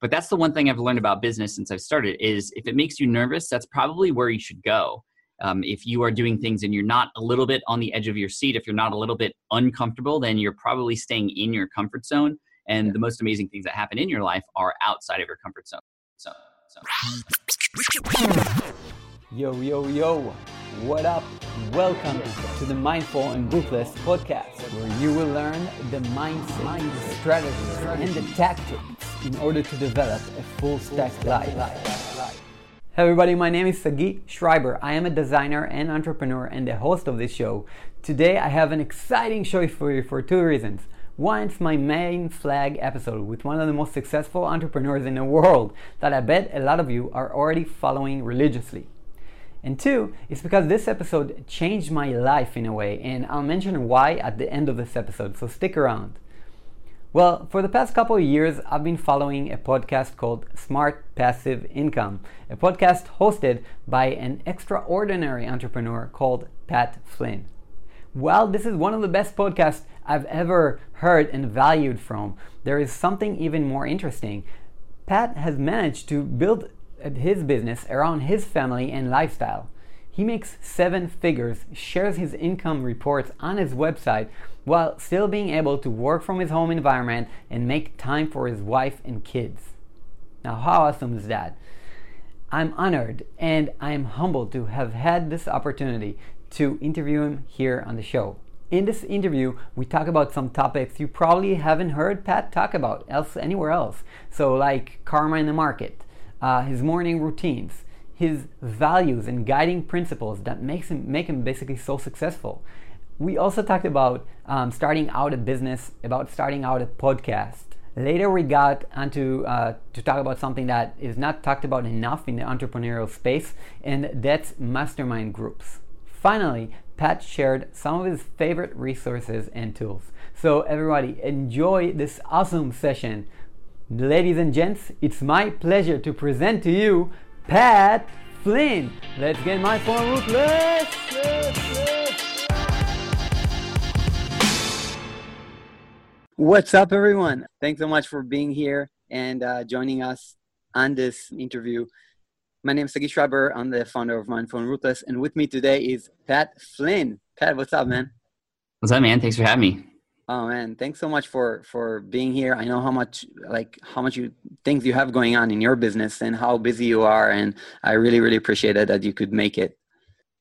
but that's the one thing I've learned about business since I've started is if it makes you nervous, that's probably where you should go. Um, if you are doing things and you're not a little bit on the edge of your seat, if you're not a little bit uncomfortable, then you're probably staying in your comfort zone. And the most amazing things that happen in your life are outside of your comfort zone. So, so. Yo, yo, yo, what up? Welcome to the Mindful and Ruthless podcast, where you will learn the mindset, strategies, and the tactics in order to develop a full stack life. Hey everybody, my name is Sagi Schreiber. I am a designer and entrepreneur and the host of this show. Today I have an exciting show for you for two reasons. One, it's my main flag episode with one of the most successful entrepreneurs in the world that I bet a lot of you are already following religiously. And two, it's because this episode changed my life in a way, and I'll mention why at the end of this episode, so stick around. Well, for the past couple of years, I've been following a podcast called Smart Passive Income, a podcast hosted by an extraordinary entrepreneur called Pat Flynn. While this is one of the best podcasts I've ever heard and valued from, there is something even more interesting. Pat has managed to build his business around his family and lifestyle. He makes seven figures, shares his income reports on his website while still being able to work from his home environment and make time for his wife and kids. Now, how awesome is that? I'm honored and I'm humbled to have had this opportunity to interview him here on the show. In this interview, we talk about some topics you probably haven't heard Pat talk about else anywhere else. So, like karma in the market, uh, his morning routines, his values and guiding principles that makes him make him basically so successful. We also talked about um, starting out a business, about starting out a podcast. Later, we got onto uh, to talk about something that is not talked about enough in the entrepreneurial space, and that's mastermind groups. Finally, Pat shared some of his favorite resources and tools. So, everybody, enjoy this awesome session Ladies and gents, it's my pleasure to present to you Pat Flynn. Let's get my phone ruthless. What's up, everyone? Thanks so much for being here and uh, joining us on this interview. My name is Sagi Schreiber. I'm the founder of Mindful and Ruthless, and with me today is Pat Flynn. Pat, what's up, man? What's up, man? Thanks for having me. Oh man, thanks so much for for being here. I know how much like how much you things you have going on in your business and how busy you are, and I really really appreciate it that you could make it.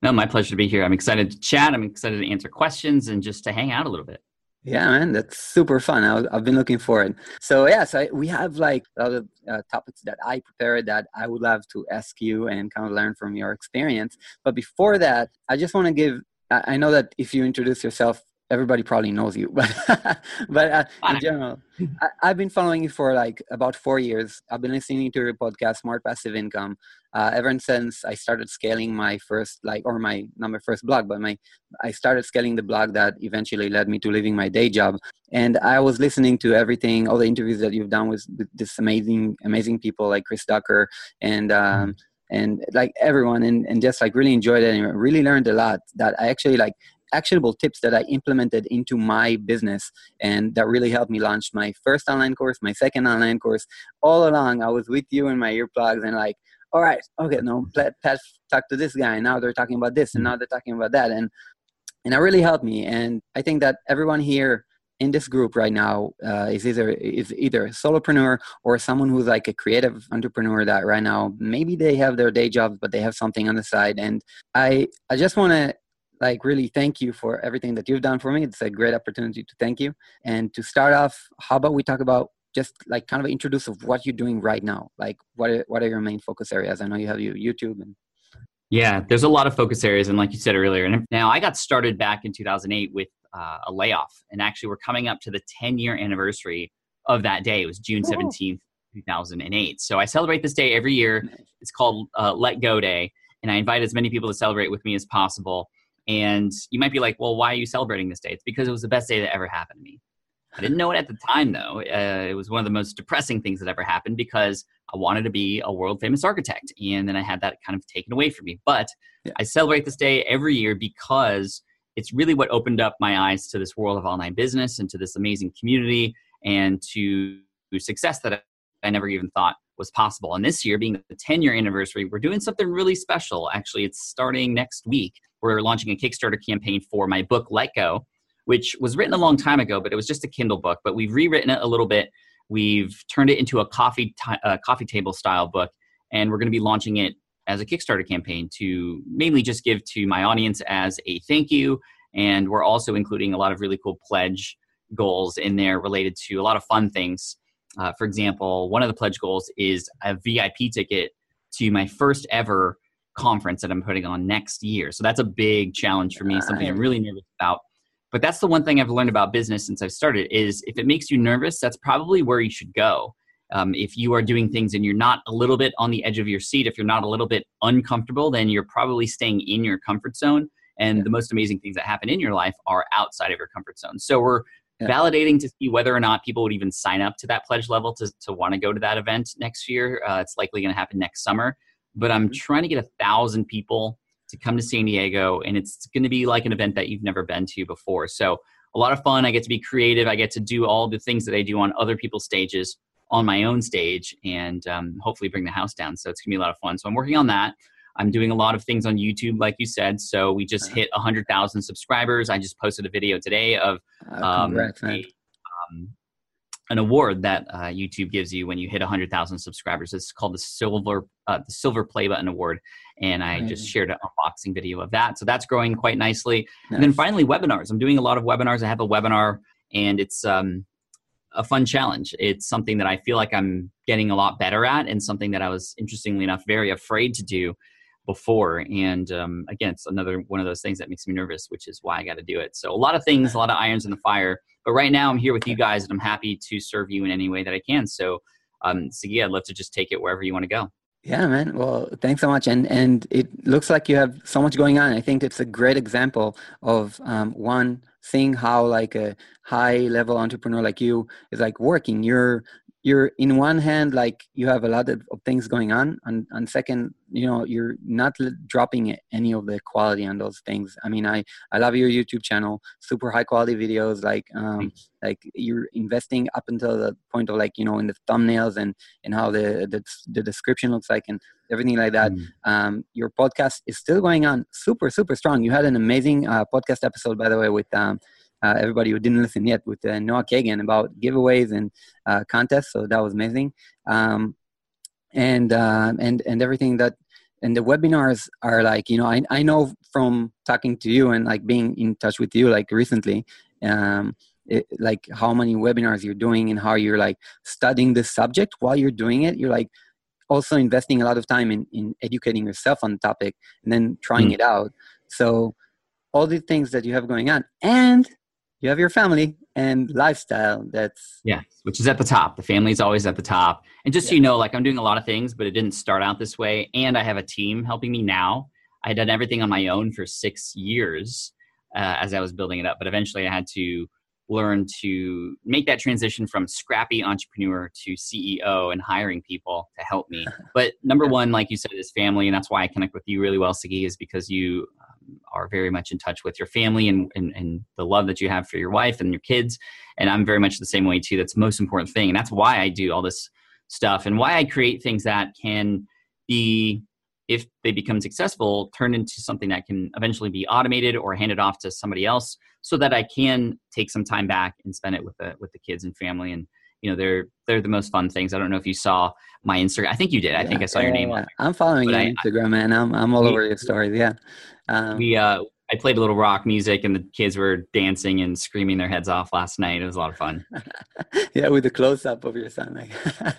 No, my pleasure to be here. I'm excited to chat. I'm excited to answer questions and just to hang out a little bit. Yeah, man, that's super fun. I, have been looking forward. So yeah, so I, we have like a lot of uh, topics that I prepared that I would love to ask you and kind of learn from your experience. But before that, I just want to give I know that if you introduce yourself everybody probably knows you, but but uh, in general, I, have been following you for like about four years. I've been listening to your podcast, Smart Passive Income, uh, ever since I started scaling my first like or my not my first blog, but my I started scaling the blog that eventually led me to leaving my day job. And I was listening to everything, all the interviews that you've done with, with this amazing amazing people like Chris Ducker and. Um, mm-hmm and like everyone and, and just like really enjoyed it and really learned a lot that i actually like actionable tips that I implemented into my business. And that really helped me launch my first online course, my second online course. All along, I was with you in my earplugs and like, all right, okay, no, Pat talk to this guy. Now they're talking about this and now they're talking about that. And, and it really helped me. And I think that everyone here in this group right now uh, is either is either a solopreneur or someone who's like a creative entrepreneur that right now maybe they have their day jobs but they have something on the side and i i just want to like really thank you for everything that you've done for me. It's a great opportunity to thank you. And to start off, how about we talk about just like kind of introduce of what you're doing right now? Like what are, what are your main focus areas? I know you have your YouTube and yeah, there's a lot of focus areas, and like you said earlier, and now I got started back in 2008 with uh, a layoff, and actually we're coming up to the 10 year anniversary of that day. It was June 17th, 2008. So I celebrate this day every year. It's called uh, Let Go Day, and I invite as many people to celebrate with me as possible. And you might be like, well, why are you celebrating this day? It's because it was the best day that ever happened to me. I didn't know it at the time, though. Uh, it was one of the most depressing things that ever happened because I wanted to be a world famous architect. And then I had that kind of taken away from me. But yeah. I celebrate this day every year because it's really what opened up my eyes to this world of online business and to this amazing community and to success that I never even thought was possible. And this year, being the 10 year anniversary, we're doing something really special. Actually, it's starting next week. We're launching a Kickstarter campaign for my book, Let Go, which was written a long time ago, but it was just a Kindle book. But we've rewritten it a little bit. We've turned it into a coffee, uh, coffee table style book, and we're going to be launching it as a Kickstarter campaign to mainly just give to my audience as a thank you. And we're also including a lot of really cool pledge goals in there related to a lot of fun things. Uh, for example, one of the pledge goals is a VIP ticket to my first ever conference that I'm putting on next year. So that's a big challenge for me, something I'm really nervous about. But that's the one thing I've learned about business since I've started is if it makes you nervous, that's probably where you should go. Um, if you are doing things and you're not a little bit on the edge of your seat, if you're not a little bit uncomfortable, then you're probably staying in your comfort zone. And yeah. the most amazing things that happen in your life are outside of your comfort zone. So we're yeah. validating to see whether or not people would even sign up to that pledge level to, to want to go to that event next year. Uh, it's likely going to happen next summer. But I'm mm-hmm. trying to get a thousand people to come to San Diego, and it's going to be like an event that you've never been to before. So a lot of fun. I get to be creative. I get to do all the things that I do on other people's stages on my own stage, and um, hopefully bring the house down. So it's going to be a lot of fun. So I'm working on that. I'm doing a lot of things on YouTube, like you said. So we just hit 100,000 subscribers. I just posted a video today of um, congrats, a, um, an award that uh, YouTube gives you when you hit 100,000 subscribers. It's called the Silver uh, the Silver Play Button Award, and I just shared an unboxing video of that. So that's growing quite nicely. Nice. And then finally, webinars. I'm doing a lot of webinars. I have a webinar, and it's um, a fun challenge. It's something that I feel like I'm getting a lot better at, and something that I was interestingly enough very afraid to do before. And um, again, it's another one of those things that makes me nervous, which is why I got to do it. So a lot of things, a lot of irons in the fire. But right now, I'm here with you guys, and I'm happy to serve you in any way that I can. So, um, Sagi, I'd love to just take it wherever you want to go. Yeah, man. Well, thanks so much. And and it looks like you have so much going on. I think it's a great example of um, one seeing how like a high level entrepreneur like you is like working. You're you're in one hand like you have a lot of, of things going on and, and second you know you're not dropping any of the quality on those things. I mean i i love your youtube channel super high quality videos like um like you're investing up until the point of like you know in the thumbnails and and how the the, the description looks like and everything like that. Mm. um your podcast is still going on super super strong. You had an amazing uh, podcast episode by the way with um uh, everybody who didn't listen yet with uh, Noah Kagan about giveaways and uh, contests. So that was amazing. Um, and uh, and and everything that and the webinars are like you know I I know from talking to you and like being in touch with you like recently. Um, it, like how many webinars you're doing and how you're like studying the subject while you're doing it you're like also investing a lot of time in, in educating yourself on the topic and then trying mm. it out so all the things that you have going on and you have your family and lifestyle that's yeah which is at the top. The family is always at the top. And just yeah. so you know like i'm doing a lot of things but it didn't start out this way. And i have a team helping me now. I had done everything on my own for six years uh, as i was building it up but eventually i had to learn to make that transition from scrappy entrepreneur to ceo and hiring people to help me. But number one like you said is family and that's why i connect with you really well sagi is because you are very much in touch with your family and, and, and the love that you have for your wife and your kids. And I'm very much the same way too. That's the most important thing. And that's why I do all this stuff and why I create things that can be, if they become successful, turn into something that can eventually be automated or handed off to somebody else so that I can take some time back and spend it with the, with the kids and family. And, you know, they're, they're the most fun things. I don't know if you saw my Instagram. I think you did. I think I saw yeah, your name. Yeah. I'm following you on Instagram, man. I'm, I'm all over your stories. Yeah. Um, we uh, I played a little rock music, and the kids were dancing and screaming their heads off last night. It was a lot of fun. yeah, with the close up of your son, like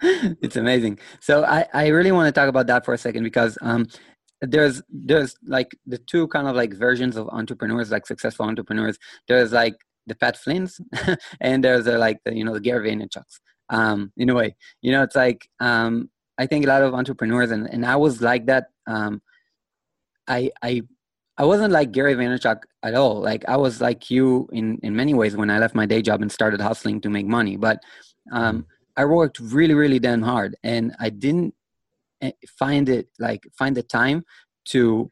it's amazing. So I I really want to talk about that for a second because um there's there's like the two kind of like versions of entrepreneurs, like successful entrepreneurs. There's like the Pat Flynn's, and there's uh, like the you know the Gary Vaynerchuk's. Um, in a way, you know, it's like um, I think a lot of entrepreneurs, and and I was like that. Um, I I I wasn't like Gary Vaynerchuk at all. Like I was like you in in many ways when I left my day job and started hustling to make money. But um, mm-hmm. I worked really really damn hard, and I didn't eh, find it like find the time to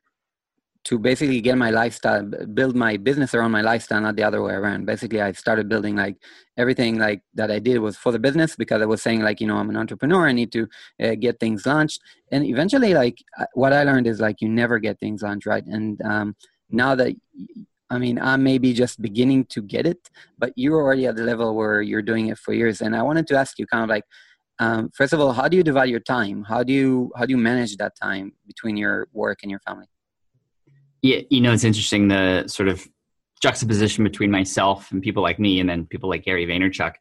to basically get my lifestyle, build my business around my lifestyle, not the other way around. Basically, I started building like everything like that I did was for the business because I was saying like you know I'm an entrepreneur. I need to uh, get things launched, and eventually like what I learned is like you never get things launched right. And um, now that I mean, I'm maybe just beginning to get it, but you're already at the level where you're doing it for years. And I wanted to ask you kind of like, um, first of all, how do you divide your time? How do you how do you manage that time between your work and your family? Yeah, you know, it's interesting the sort of juxtaposition between myself and people like me, and then people like Gary Vaynerchuk.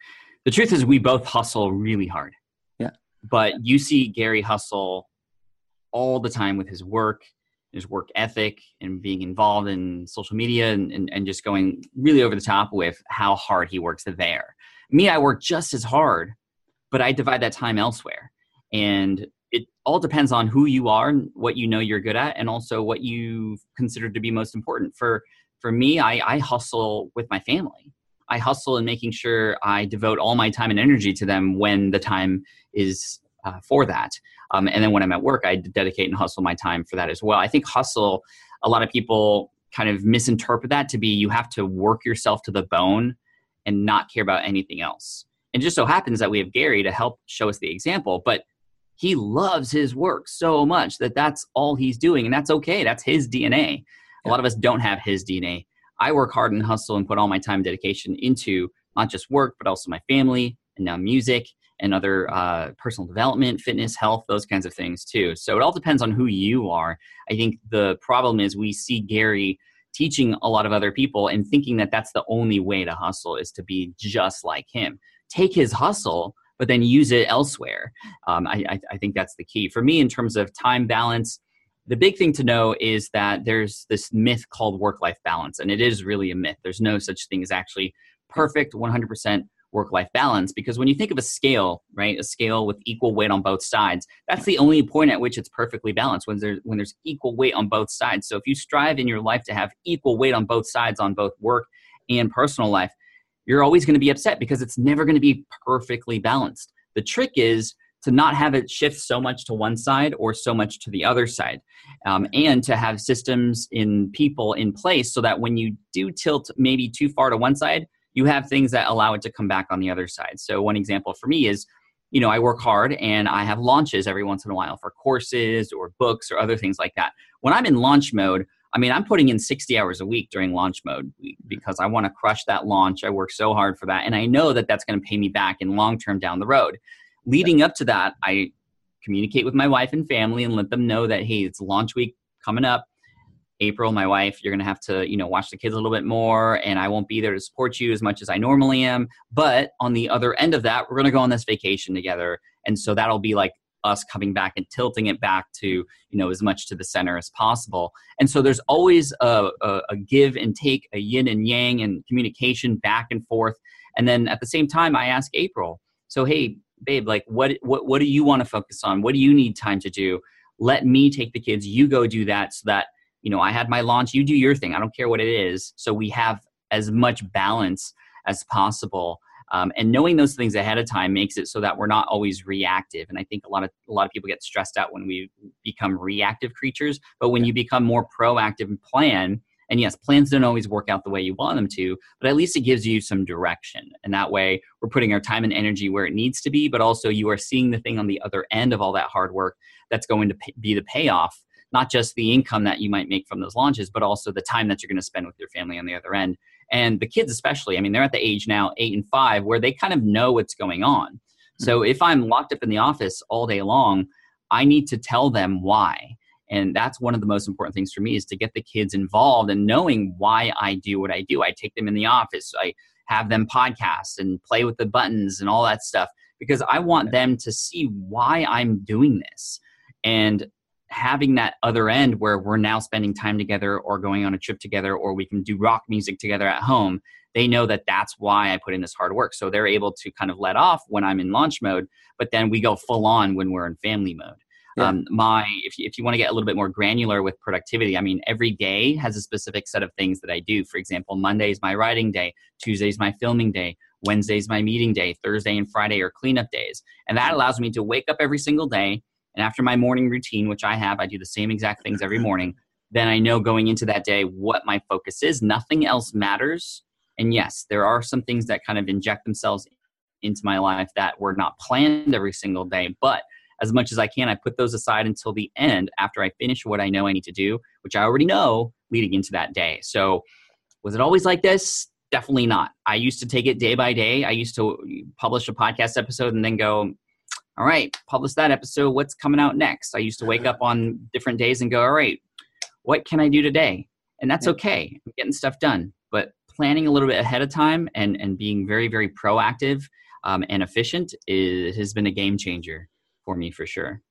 The truth is, we both hustle really hard. Yeah. But you see Gary hustle all the time with his work, his work ethic, and being involved in social media, and, and, and just going really over the top with how hard he works there. Me, I work just as hard but I divide that time elsewhere. And it all depends on who you are and what you know you're good at, and also what you consider to be most important. For for me, I, I hustle with my family. I hustle in making sure I devote all my time and energy to them when the time is uh, for that. Um, and then when I'm at work, I dedicate and hustle my time for that as well. I think hustle, a lot of people kind of misinterpret that to be you have to work yourself to the bone and not care about anything else. And just so happens that we have Gary to help show us the example, but he loves his work so much that that's all he's doing. And that's okay. That's his DNA. A lot of us don't have his DNA. I work hard and hustle and put all my time and dedication into not just work, but also my family and now music and other uh, personal development, fitness, health, those kinds of things too. So it all depends on who you are. I think the problem is we see Gary teaching a lot of other people and thinking that that's the only way to hustle is to be just like him take his hustle but then use it elsewhere. Um, I, I think that's the key. For me in terms of time balance the big thing to know is that there's this myth called work life balance and it is really a myth. There's no such thing as actually perfect 100% work life balance because when you think of a scale right a scale with equal weight on both sides that's the only point at which it's perfectly balanced when there's when there's equal weight on both sides. So if you strive in your life to have equal weight on both sides on both work and personal life you're always going to be upset because it's never going to be perfectly balanced. The trick is to not have it shift so much to one side or so much to the other side, um, and to have systems in people in place so that when you do tilt maybe too far to one side, you have things that allow it to come back on the other side. So, one example for me is you know, I work hard and I have launches every once in a while for courses or books or other things like that. When I'm in launch mode, I mean, I'm putting in 60 hours a week during launch mode mm-hmm. because I want to crush that launch. I work so hard for that. And I know that that's going to pay me back in long term down the road. Leading up to that, I communicate with my wife and family and let them know that, hey, it's launch week coming up. April, my wife, you're going to have to, you know, watch the kids a little bit more and I won't be there to support you as much as I normally am. But on the other end of that, we're going to go on this vacation together. And so that'll be like us coming back and tilting it back to you know as much to the center as possible. And so there's always a, a, a, give and take a yin and yang and communication back and forth. And then at the same time i ask april so hey babe like what what, what do you want to focus on? What do you need time to do? Let me take the kids you go do that so that you know i had my launch you do your thing. I don't care what it is. So we have as much balance as possible um, and knowing those things ahead of time makes it so that we're not always reactive. And I think a lot of a lot of people get stressed out when we become reactive creatures. But when you become more proactive and plan, and yes, plans don't always work out the way you want them to, but at least it gives you some direction. And that way, we're putting our time and energy where it needs to be, but also you are seeing the thing on the other end of all that hard work that's going to be the payoff not just the income that you might make from those launches, but also the time that you're going to spend with your family on the other end. And the kids, especially, I mean, they're at the age now, eight and five, where they kind of know what's going on. Mm-hmm. So if I'm locked up in the office all day long, I need to tell them why. And that's one of the most important things for me is to get the kids involved and knowing why I do what I do. I take them in the office, I have them podcast and play with the buttons and all that stuff because I want them to see why I'm doing this. And having that other end where we're now spending time together or going on a trip together or we can do rock music together at home they know that that's why i put in this hard work. So they're able to kind of let off when i'm in launch mode but then we go full on when we're in family mode. Yeah. um, my if you, if you want to get a little bit more granular with productivity i mean every day has a specific set of things that i do. For example monday is my writing day tuesday is my filming day wednesday is my meeting day thursday and friday are cleanup days. And that allows me to wake up every single day and after my morning routine, which I have, I do the same exact things every morning. then I know going into that day what my focus is. Nothing else matters. And yes, there are some things that kind of inject themselves into my life that were not planned every single day. But as much as I can, I put those aside until the end after I finish what I know I need to do, which I already know leading into that day. So, was it always like this? Definitely not. I used to take it day by day. I used to publish a podcast episode and then go, all right, publish that episode. What's coming out next? I used to wake up on different days and go, all right, what can I do today? And that's okay. I'm getting stuff done. But planning a little bit ahead of time and, and being very, very proactive um, and efficient is, has been a game changer for me for sure.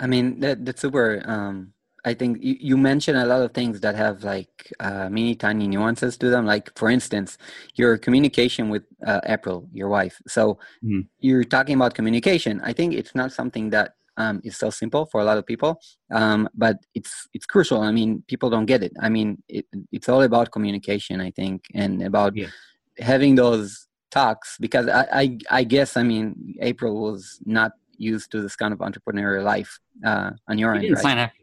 I mean, that, that's super. Um, I think you, you mentioned a lot of things that have like uh, many tiny nuances to them. Like, for instance, your communication with uh, April, your wife. So mm-hmm. you're talking about communication. I think it's not something that um, is so simple for a lot of people, um, but it's it's crucial. I mean, people don't get it. I mean, it, it's all about communication. I think, and about yeah. having those talks because I, I, I guess I mean April was not used to this kind of entrepreneurial life uh, on your end. Didn't right? sign after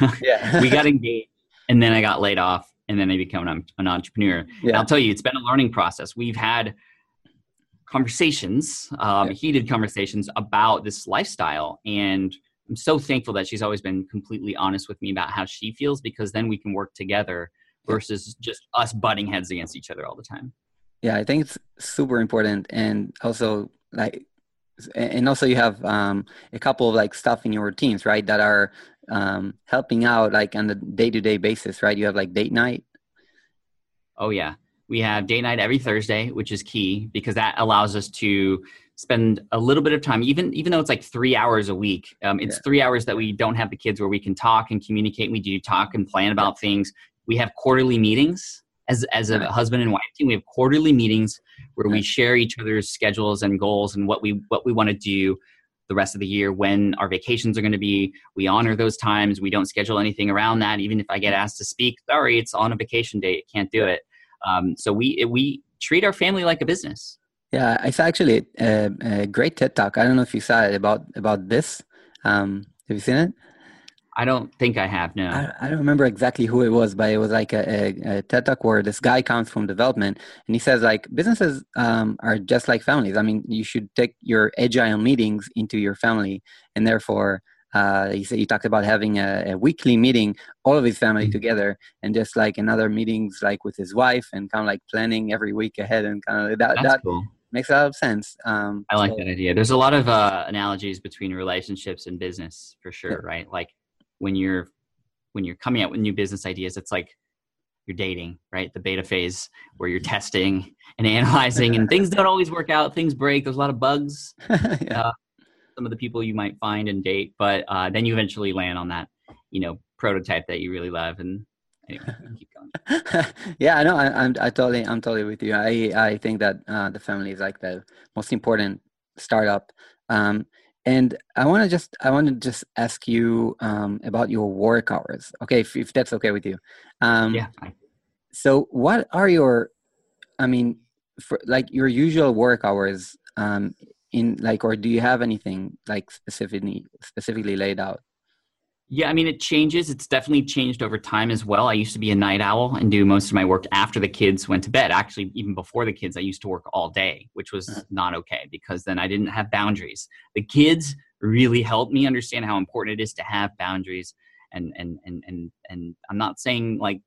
this. yeah, we got engaged, and then I got laid off, and then I became an, an entrepreneur. Yeah. And I'll tell you, it's been a learning process. We've had conversations, um, yeah. heated conversations about this lifestyle, and I'm so thankful that she's always been completely honest with me about how she feels because then we can work together versus just us butting heads against each other all the time yeah i think it's super important and also like and also you have um, a couple of like stuff in your routines right that are um, helping out like on the day-to-day basis right? You have like date night? Oh yeah. We have date night every thursday which is key because that allows us to spend a little bit of time even even though it's like three hours a week um, it's yeah. three hours that we don't have the kids where we can talk and communicate. We do talk and plan about things. We have quarterly meetings as as a husband and wife team. We have quarterly meetings where we share each other's schedules and goals and what we what we want to do the rest of the year when our vacations are going to be. We honor those times. We don't schedule anything around that. Even if i get asked to speak sorry it's on a vacation day can't do it. Um, so we we treat our family like a business. Yeah it's actually a, a, great ted talk. I don't know if you saw it about about this. Um, have you seen it I don't think I have. No, I, I, don't remember exactly who it was, but it was like a, a, a, TED talk where this guy comes from development, and he says like businesses um, are just like families. I mean, you should take your agile meetings into your family, and therefore, uh, he said he talked about having a, a weekly meeting, all of his family mm-hmm. together, and just like another meetings like with his wife, and kind of like planning every week ahead, and kind of that. That's that, cool makes a lot of sense. Um, I like so, that idea. There's a lot of uh, analogies between relationships and business for sure, yeah. right? Like when you're when you're coming out with new business ideas it's like you're dating right? The beta phase where you're testing and analyzing and things don't always work out. Things break. There's a lot of bugs yeah. uh, some of the people you might find and date but uh, then you eventually land on that you know prototype that you really love and anyway, keep going. Yeah i know. I, am I totally i'm totally with you. I i think that uh, the family is like the most important startup. Um, and I want to just I want to just ask you um, about your work hours. Okay, if, if that's okay with you. Um, yeah. So, what are your, I mean, for like your usual work hours um, in like, or do you have anything like specifically specifically laid out? Yeah, I mean, it changes. It's definitely changed over time as well. I used to be a night owl and do most of my work after the kids went to bed. Actually, even before the kids, I used to work all day, which was uh-huh. not okay because then I didn't have boundaries. The kids really helped me understand how important it is to have boundaries. And and and and and I'm not saying like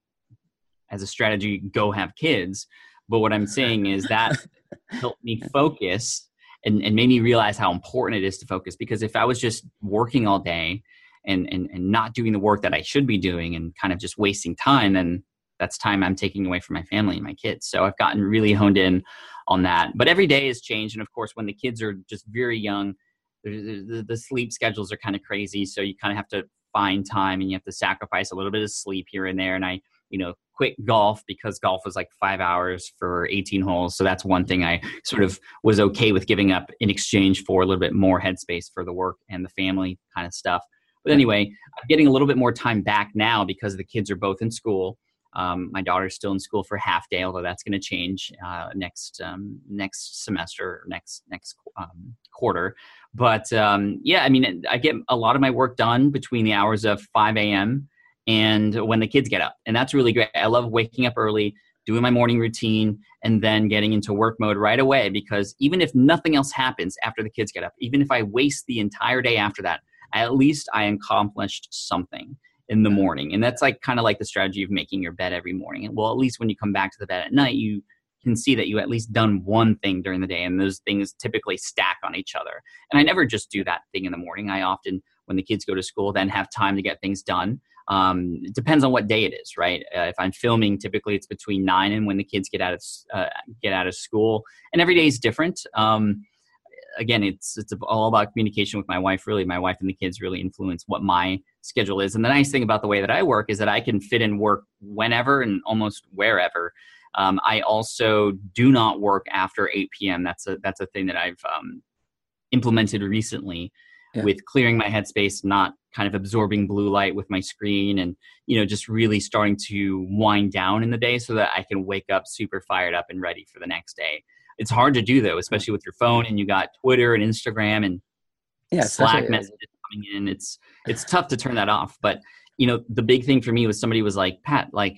as a strategy go have kids, but what I'm saying is that helped me focus and, and made me realize how important it is to focus. Because if I was just working all day and, and and not doing the work that I should be doing and kind of just wasting time, then that's time I'm taking away from my family and my kids. So I've gotten really honed in on that. But every day has changed, and of course, when the kids are just very young, the, the sleep schedules are kind of crazy. So you kind of have to find time, and you have to sacrifice a little bit of sleep here and there. And I, you know, quit golf because golf was like five hours for 18 holes. So that's one thing I sort of was okay with giving up in exchange for a little bit more headspace for the work and the family kind of stuff. But anyway, I'm getting a little bit more time back now because the kids are both in school. Um, my daughter's still in school for half day, although that's going to change uh, next um, next semester, next next um, quarter. But um, yeah, I mean, I get a lot of my work done between the hours of 5 a.m. and when the kids get up. And that's really great. I love waking up early, doing my morning routine, and then getting into work mode right away because even if nothing else happens after the kids get up, even if I waste the entire day after that, at least I accomplished something in the morning. And that's like kind of like the strategy of making your bed every morning. And well, at least when you come back to the bed at night, you can see that you at least done one thing during the day and those things typically stack on each other. And I never just do that thing in the morning. I often when the kids go to school then have time to get things done. Um, it depends on what day it is, right? Uh, if I'm filming, typically it's between nine and when the kids get out of uh, get out of school, and every day is different. Um, again, it's it's all about communication with my wife. Really, my wife and the kids really influence what my schedule is. And the nice thing about the way that I work is that I can fit in work whenever and almost wherever. Um, I also do not work after 8 p.m. That's a that's a thing that I've um, implemented recently yeah. with clearing my headspace, not kind of absorbing blue light with my screen, and you know just really starting to wind down in the day so that I can wake up super fired up and ready for the next day. It's hard to do though, especially with your phone and you got Twitter and Instagram and yeah, Slack messages coming in. It's it's tough to turn that off. But you know, the big thing for me was somebody was like, Pat, like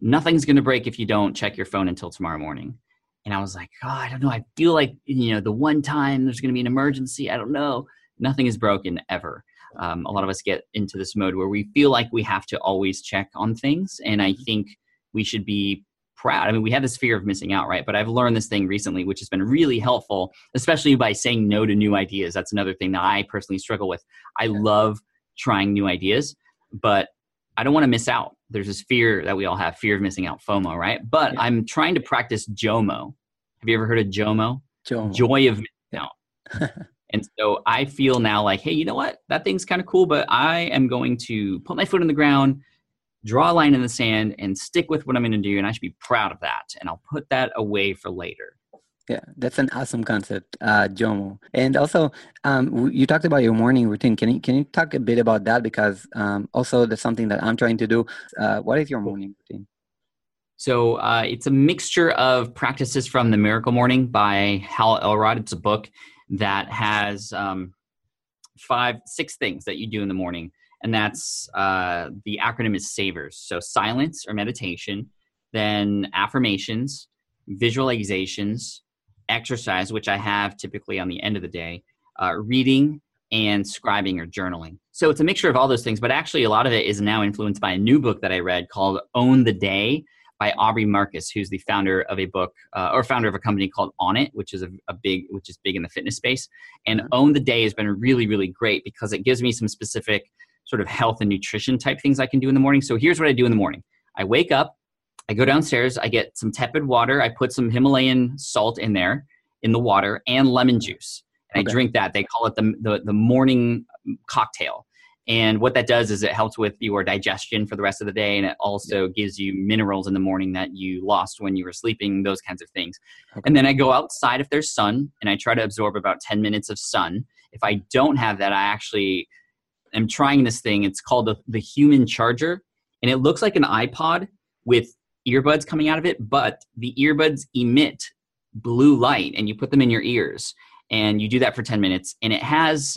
nothing's gonna break if you don't check your phone until tomorrow morning. And I was like, oh, I don't know. I feel like you know the one time there's gonna be an emergency. I don't know. Nothing is broken ever. Um, a lot of us get into this mode where we feel like we have to always check on things, and I think we should be proud. I mean, we have this fear of missing out, right? But I've learned this thing recently, which has been really helpful, especially by saying no to new ideas. That's another thing that I personally struggle with. I love trying new ideas, but I don't want to miss out. There's this fear that we all have, fear of missing out, FOMO, right? But yeah. I'm trying to practice JOMO. Have you ever heard of JOMO? JOMO. Joy of missing out. and so I feel now like, hey, you know what? That thing's kind of cool, but I am going to put my foot in the ground draw a line in the sand and stick with what I'm going to do. And I should be proud of that. And I'll put that away for later. Yeah, that's an awesome concept, uh, Jomo. And also, um, you talked about your morning routine. Can you can you talk a bit about that? Because um, also that's something that I'm trying to do. Uh, what is your morning routine? So uh, it's a mixture of practices from the Miracle Morning by Hal Elrod. It's a book that has um, five, six things that you do in the morning and that's uh, the acronym is SAVERS. So silence or meditation, then affirmations, visualizations, exercise, which I have typically on the end of the day, uh, reading, and scribing or journaling. So it's a mixture of all those things, but actually a lot of it is now influenced by a new book that I read called Own the Day by Aubrey Marcus, who's the founder of a book uh, or founder of a company called Onnit, which is a, a, big, which is big in the fitness space. And Own the Day has been really, really great because it gives me some specific sort of health and nutrition type things I can do in the morning. So here's what I do in the morning I wake up, I go downstairs, I get some tepid water, I put some Himalayan salt in there in the water and lemon juice. And okay. I drink that. They call it the, the, the morning cocktail. And what that does is it helps with your digestion for the rest of the day, and it also gives you minerals in the morning that you lost when you were sleeping, those kinds of things. Okay. And then I go outside if there's sun, and I try to absorb about 10 minutes of sun. If I don't have that, I actually am trying this thing. It's called the, the Human Charger, and it looks like an iPod with earbuds coming out of it, but the earbuds emit blue light, and you put them in your ears, and you do that for 10 minutes, and it has.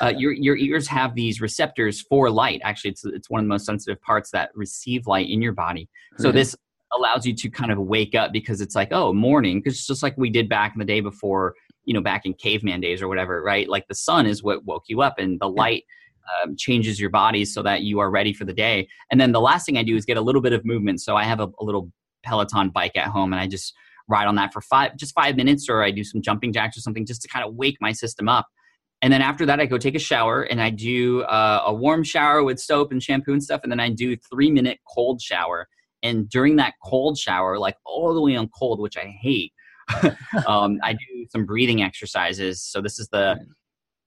Uh, your your ears have these receptors for light. Actually, it's it's one of the most sensitive parts that receive light in your body. So mm-hmm. this allows you to kind of wake up because it's like oh morning because it's just like we did back in the day before you know back in caveman days or whatever right like the sun is what woke you up and the light um, changes your body so that you are ready for the day. And then the last thing I do is get a little bit of movement. So I have a, a little Peloton bike at home and I just ride on that for five, just five minutes, or I do some jumping jacks or something just to kind of wake my system up. And then after that, I go take a shower and I do uh, a warm shower with soap and shampoo and stuff. And then I do three minute cold shower. And during that cold shower, like all the way on cold, which I hate, um, I do some breathing exercises. So this is the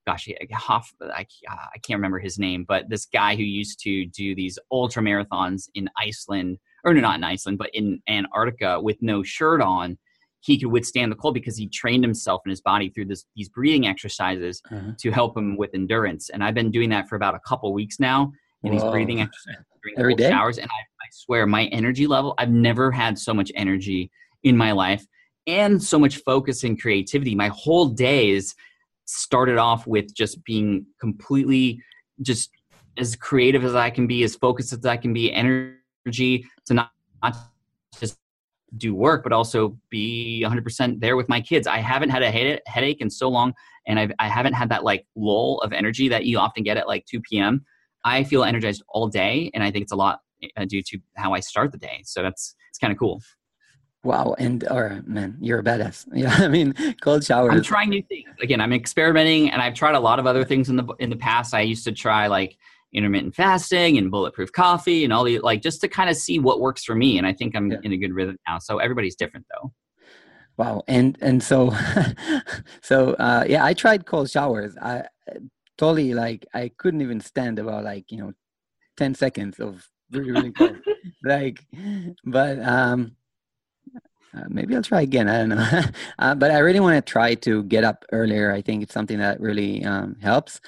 gosh, Hof, I, I can't remember his name, but this guy who used to do these ultra marathons in Iceland, or no, not in Iceland, but in Antarctica with no shirt on, he could withstand the cold because he trained himself and his body through this, these breathing exercises uh-huh. to help him with endurance. And I've been doing that for about a couple weeks now in these breathing exercises during Every day? showers. And I, I swear, my energy level, I've never had so much energy in my life and so much focus and creativity. My whole day is started off with just being completely just as creative as I can be, as focused as I can be, energy to not, not just do work, but also be 100% there with my kids. I haven't had a headache in so long, and I've, I haven't had that like lull of energy that you often get at like 2 p.m. I feel energized all day, and I think it's a lot uh, due to how I start the day. So that's it's kind of cool. Wow, and or man, you're a badass. Yeah, I mean, cold showers. I'm trying new things. Again, I'm experimenting, and I've tried a lot of other things in the in the past. I used to try like intermittent fasting and bulletproof coffee and all the like just to kind of see what works for me. And I think I'm yeah. in a good rhythm now. So everybody's different though. Wow, and and so so uh, yeah, I tried cold showers. I totally like I couldn't even stand about like you know ten seconds of really really cold. like, but um uh, maybe I'll try again. I don't know, uh, but I really want to try to get up earlier. I think it's something that really um, helps.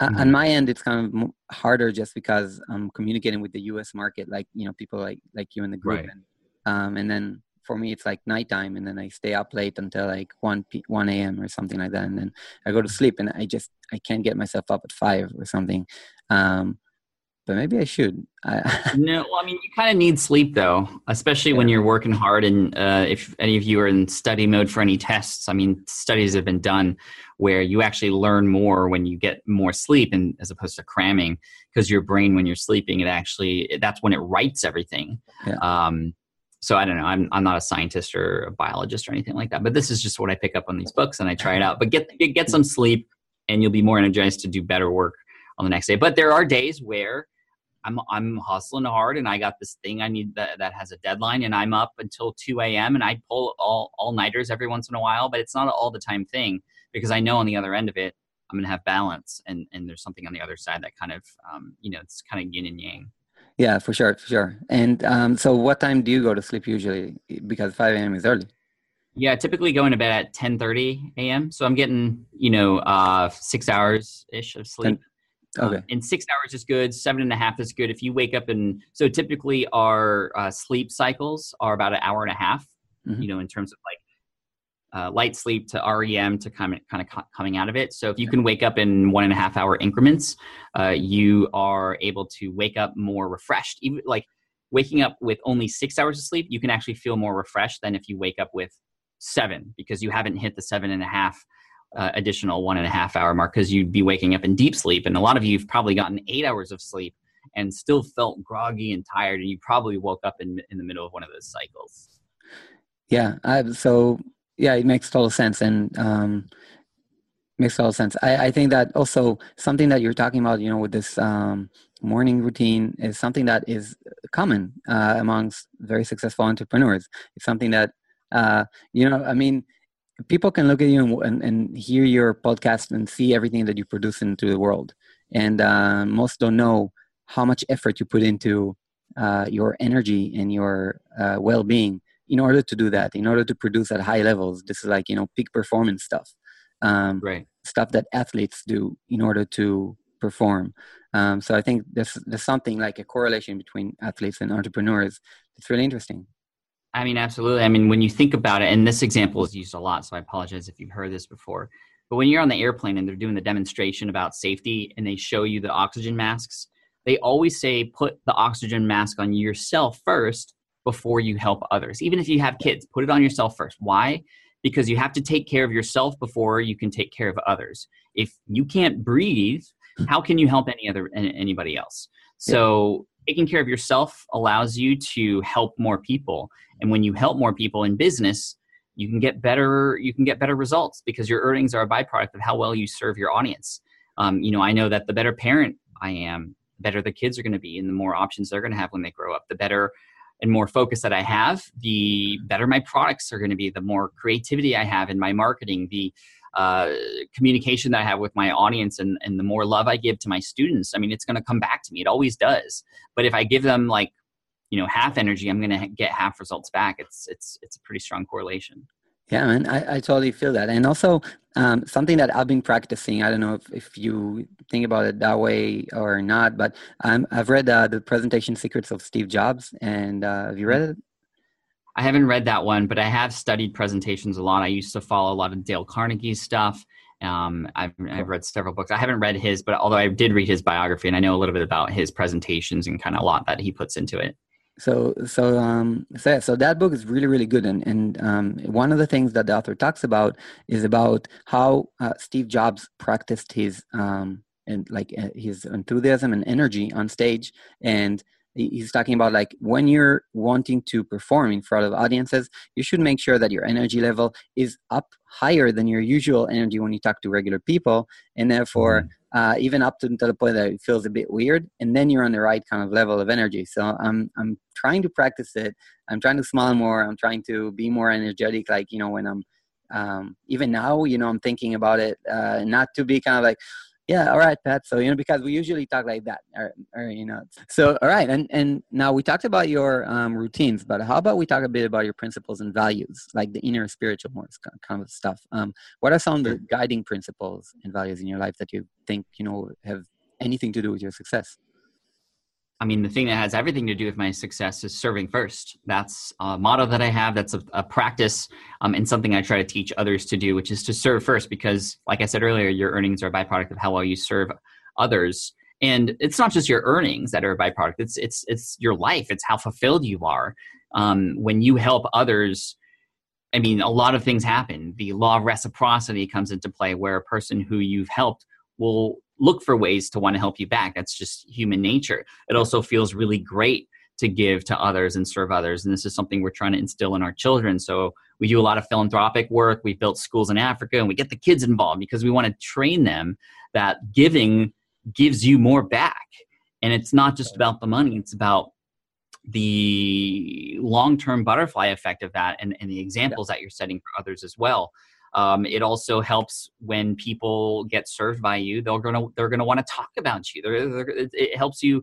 Uh, mm-hmm. On my end, it's kind of harder just because I'm communicating with the U.S. market, like you know, people like like you in the group, right. and, um, and then for me it's like nighttime, and then I stay up late until like one p- one a.m. or something like that, and then I go to sleep, and I just I can't get myself up at five or something. Um, but maybe I should. I no, well, I mean, you kind of need sleep though, especially yeah. when you're working hard. And uh, if any of you are in study mode for any tests, I mean, studies have been done where you actually learn more when you get more sleep, and as opposed to cramming, because your brain, when you're sleeping, it actually that's when it writes everything. Yeah. Um, so I don't know. I'm I'm not a scientist or a biologist or anything like that, but this is just what I pick up on these books and I try it out. But get get some sleep, and you'll be more energized to do better work on the next day. But there are days where I'm I'm hustling hard and I got this thing I need that, that has a deadline and I'm up until 2 a.m. and I pull all all nighters every once in a while, but it's not all the time thing because I know on the other end of it I'm gonna have balance and and there's something on the other side that kind of um, you know it's kind of yin and yang. Yeah, for sure, for sure. And um, so, what time do you go to sleep usually? Because 5 a.m. is early. Yeah, typically going to bed at 10:30 a.m. So I'm getting you know uh, six hours ish of sleep. 10, Okay. Um, and six hours is good. Seven and a half is good. If you wake up and so typically our uh, sleep cycles are about an hour and a half. Mm-hmm. You know, in terms of like uh, light sleep to REM to kind of kind of coming out of it. So if you can wake up in one and a half hour increments, uh, you are able to wake up more refreshed. Even like waking up with only six hours of sleep, you can actually feel more refreshed than if you wake up with seven because you haven't hit the seven and a half uh, additional one and a half hour mark because you'd be waking up in deep sleep. And a lot of you have probably gotten eight hours of sleep and still felt groggy and tired, and you probably woke up in, in the middle of one of those cycles. Yeah. I, so, yeah, it makes total sense. And, um, makes total sense. I, I think that also something that you're talking about, you know, with this um, morning routine is something that is common uh, amongst very successful entrepreneurs. It's something that, uh, you know, I mean, people can look at you and, and, hear your podcast and see everything that you produce into the world. And uh, most don't know how much effort you put into uh, your energy and your uh, well-being in order to do that in order to produce at high levels. This is like you know peak performance stuff um, right. stuff that athletes do in order to perform. Um, so i think there's, there's something like a correlation between athletes and entrepreneurs. It's really interesting I mean, absolutely. I mean, when you think about it, and this example is used a lot, so I apologize if you've heard this before. But when you're on the airplane and they're doing the demonstration about safety and they show you the oxygen masks, they always say put the oxygen mask on yourself first before you help others. Even if you have kids, put it on yourself first. Why? Because you have to take care of yourself before you can take care of others. If you can't breathe, how can you help any other anybody else? So taking care of yourself allows you to help more people. And when you help more people in business you can get better you can get better results because your earnings are a byproduct of how well you serve your audience. Um, you know i know that the better parent i am the better the kids are going to be and the more options they're going to have when they grow up the better and more focus that i have the better my products are going to be the more creativity i have in my marketing the uh, communication that I have with my audience and, and the more love I give to my students, I mean, it's going to come back to me. It always does. But if I give them like, you know, half energy, I'm going to get half results back. It's, it's, it's a pretty strong correlation. Yeah, man, I, I totally feel that. And also um, something that I've been practicing, I don't know if, if you think about it that way or not, but um, I've read uh, the presentation secrets of Steve Jobs. And uh, have you read it? I haven't read that one, but I have studied presentations a lot. I used to follow a lot of Dale Carnegie's stuff, Um, I've, I've read several books. I haven't read his, but although I did read his biography, and I know a little bit about his presentations and kind of a lot that he puts into it. So, so, um, so, so that book is really, really good. And, and um, one of the things that the author talks about is about how uh, Steve Jobs practiced his, um, and like uh, his enthusiasm and energy on stage. And he's talking about like when you're wanting to perform in front of audiences you should make sure that your energy level is up higher than your usual energy when you talk to regular people. And therefore mm-hmm. uh, even up to, to, the point that it feels a bit weird and then you're on the right kind of level of energy. So i'm i'm trying to practice it. I'm trying to smile more. I'm trying to be more energetic like you know when i'm um, even now you know i'm thinking about it uh, not to be kind of like yeah all right pat. So you know because we usually talk like that or, or you know. So all right and and now we talked about your um, routines but how about we talk a bit about your principles and values like the inner spiritual more kind of stuff. Um, what are some of the guiding principles and values in your life that you think you know have anything to do with your success I mean, the thing that has everything to do with my success is serving first. That's a motto that I have. That's a, a practice um, and something I try to teach others to do, which is to serve first. Because, like I said earlier, your earnings are a byproduct of how well you serve others. And it's not just your earnings that are a byproduct. It's it's it's your life. It's how fulfilled you are um, when you help others. I mean, a lot of things happen. The law of reciprocity comes into play, where a person who you've helped will look for ways to want to help you back. That's just human nature. It also feels really great to give to others and serve others. And this is something we're trying to instill in our children. So we do a lot of philanthropic work. We built schools in Africa and we get the kids involved because we want to train them that giving gives you more back. And it's not just about the money, it's about the long term butterfly effect of that and, and the examples that you're setting for others as well. Um, it also helps when people get served by you; they're gonna they're gonna want to talk about you. They're, they're, it helps you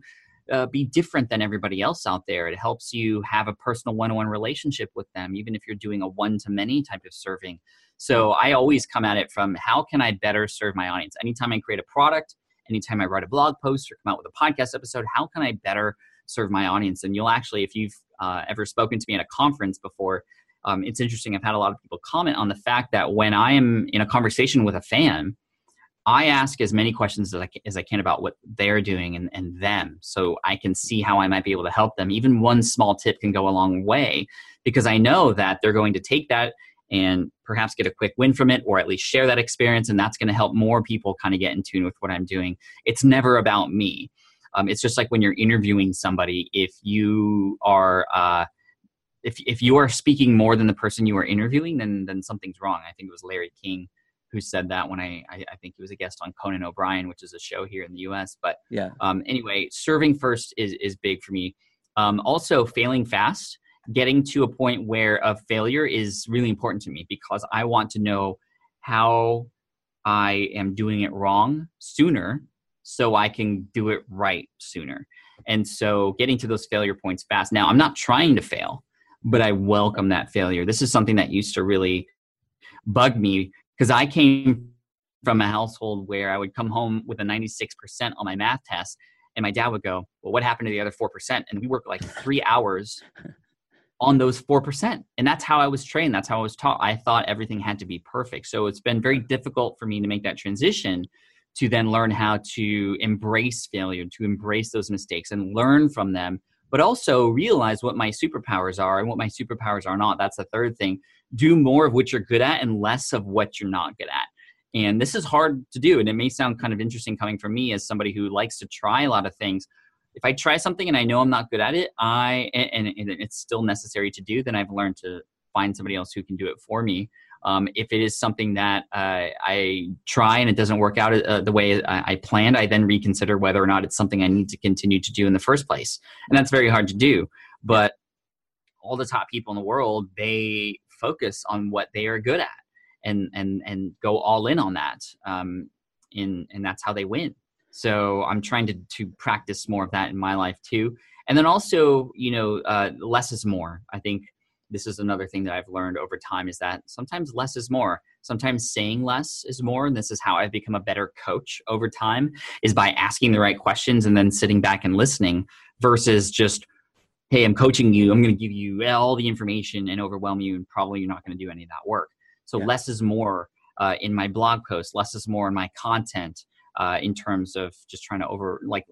uh, be different than everybody else out there. It helps you have a personal one-on-one relationship with them, even if you're doing a one-to-many type of serving. So I always come at it from how can I better serve my audience? Anytime I create a product, anytime I write a blog post or come out with a podcast episode, how can I better serve my audience? And you'll actually, if you've uh, ever spoken to me at a conference before, um, it's interesting. I've had a lot of people comment on the fact that when I am in a conversation with a fan, I ask as many questions as I, as I can about what they're doing and, and them so I can see how I might be able to help them. Even one small tip can go a long way because I know that they're going to take that and perhaps get a quick win from it or at least share that experience. And that's going to help more people kind of get in tune with what I'm doing. It's never about me. Um, it's just like when you're interviewing somebody, if you are, uh, if if you are speaking more than the person you are interviewing, then then something's wrong. I think it was Larry King who said that when I, I, I think he was a guest on Conan O'Brien, which is a show here in the U.S. But yeah. Um, anyway, serving first is is big for me. Um, also, failing fast, getting to a point where a failure is really important to me because I want to know how I am doing it wrong sooner so I can do it right sooner. And so getting to those failure points fast. Now, I'm not trying to fail but I welcome that failure. This is something that used to really bug me because I came from a household where I would come home with a 96% on my math test, and my dad would go, Well, what happened to the other 4%? And we worked like three hours on those 4%. And that's how I was trained. That's how I was taught. I thought everything had to be perfect. So it's been very difficult for me to make that transition to then learn how to embrace failure, to embrace those mistakes and learn from them but also realize what my superpowers are and what my superpowers are not. That's the third thing. Do more of what you're good at and less of what you're not good at. And this is hard to do. And it may sound kind of interesting coming from me as somebody who likes to try a lot of things. If I try something and I know I'm not good at it, I and, and it's still necessary to do, then I've learned to find somebody else who can do it for me. Um, if it is something that uh, I try and it doesn't work out uh, the way I, I, planned, I then reconsider whether or not it's something I need to continue to do in the first place. And that's very hard to do. But all the top people in the world, they focus on what they are good at and and and go all in on that. Um, in, and that's how they win. So I'm trying to to practice more of that in my life too. And then also, you know, uh, less is more. I think this is another thing that I've learned over time is that sometimes less is more. Sometimes saying less is more. And this is how I've become a better coach over time is by asking the right questions and then sitting back and listening versus just, hey, I'm coaching you. I'm going to give you all the information and overwhelm you. And probably you're not going to do any of that work. So yeah. less is more. uh, in my blog posts, less is more in my content uh, in terms of just trying to over like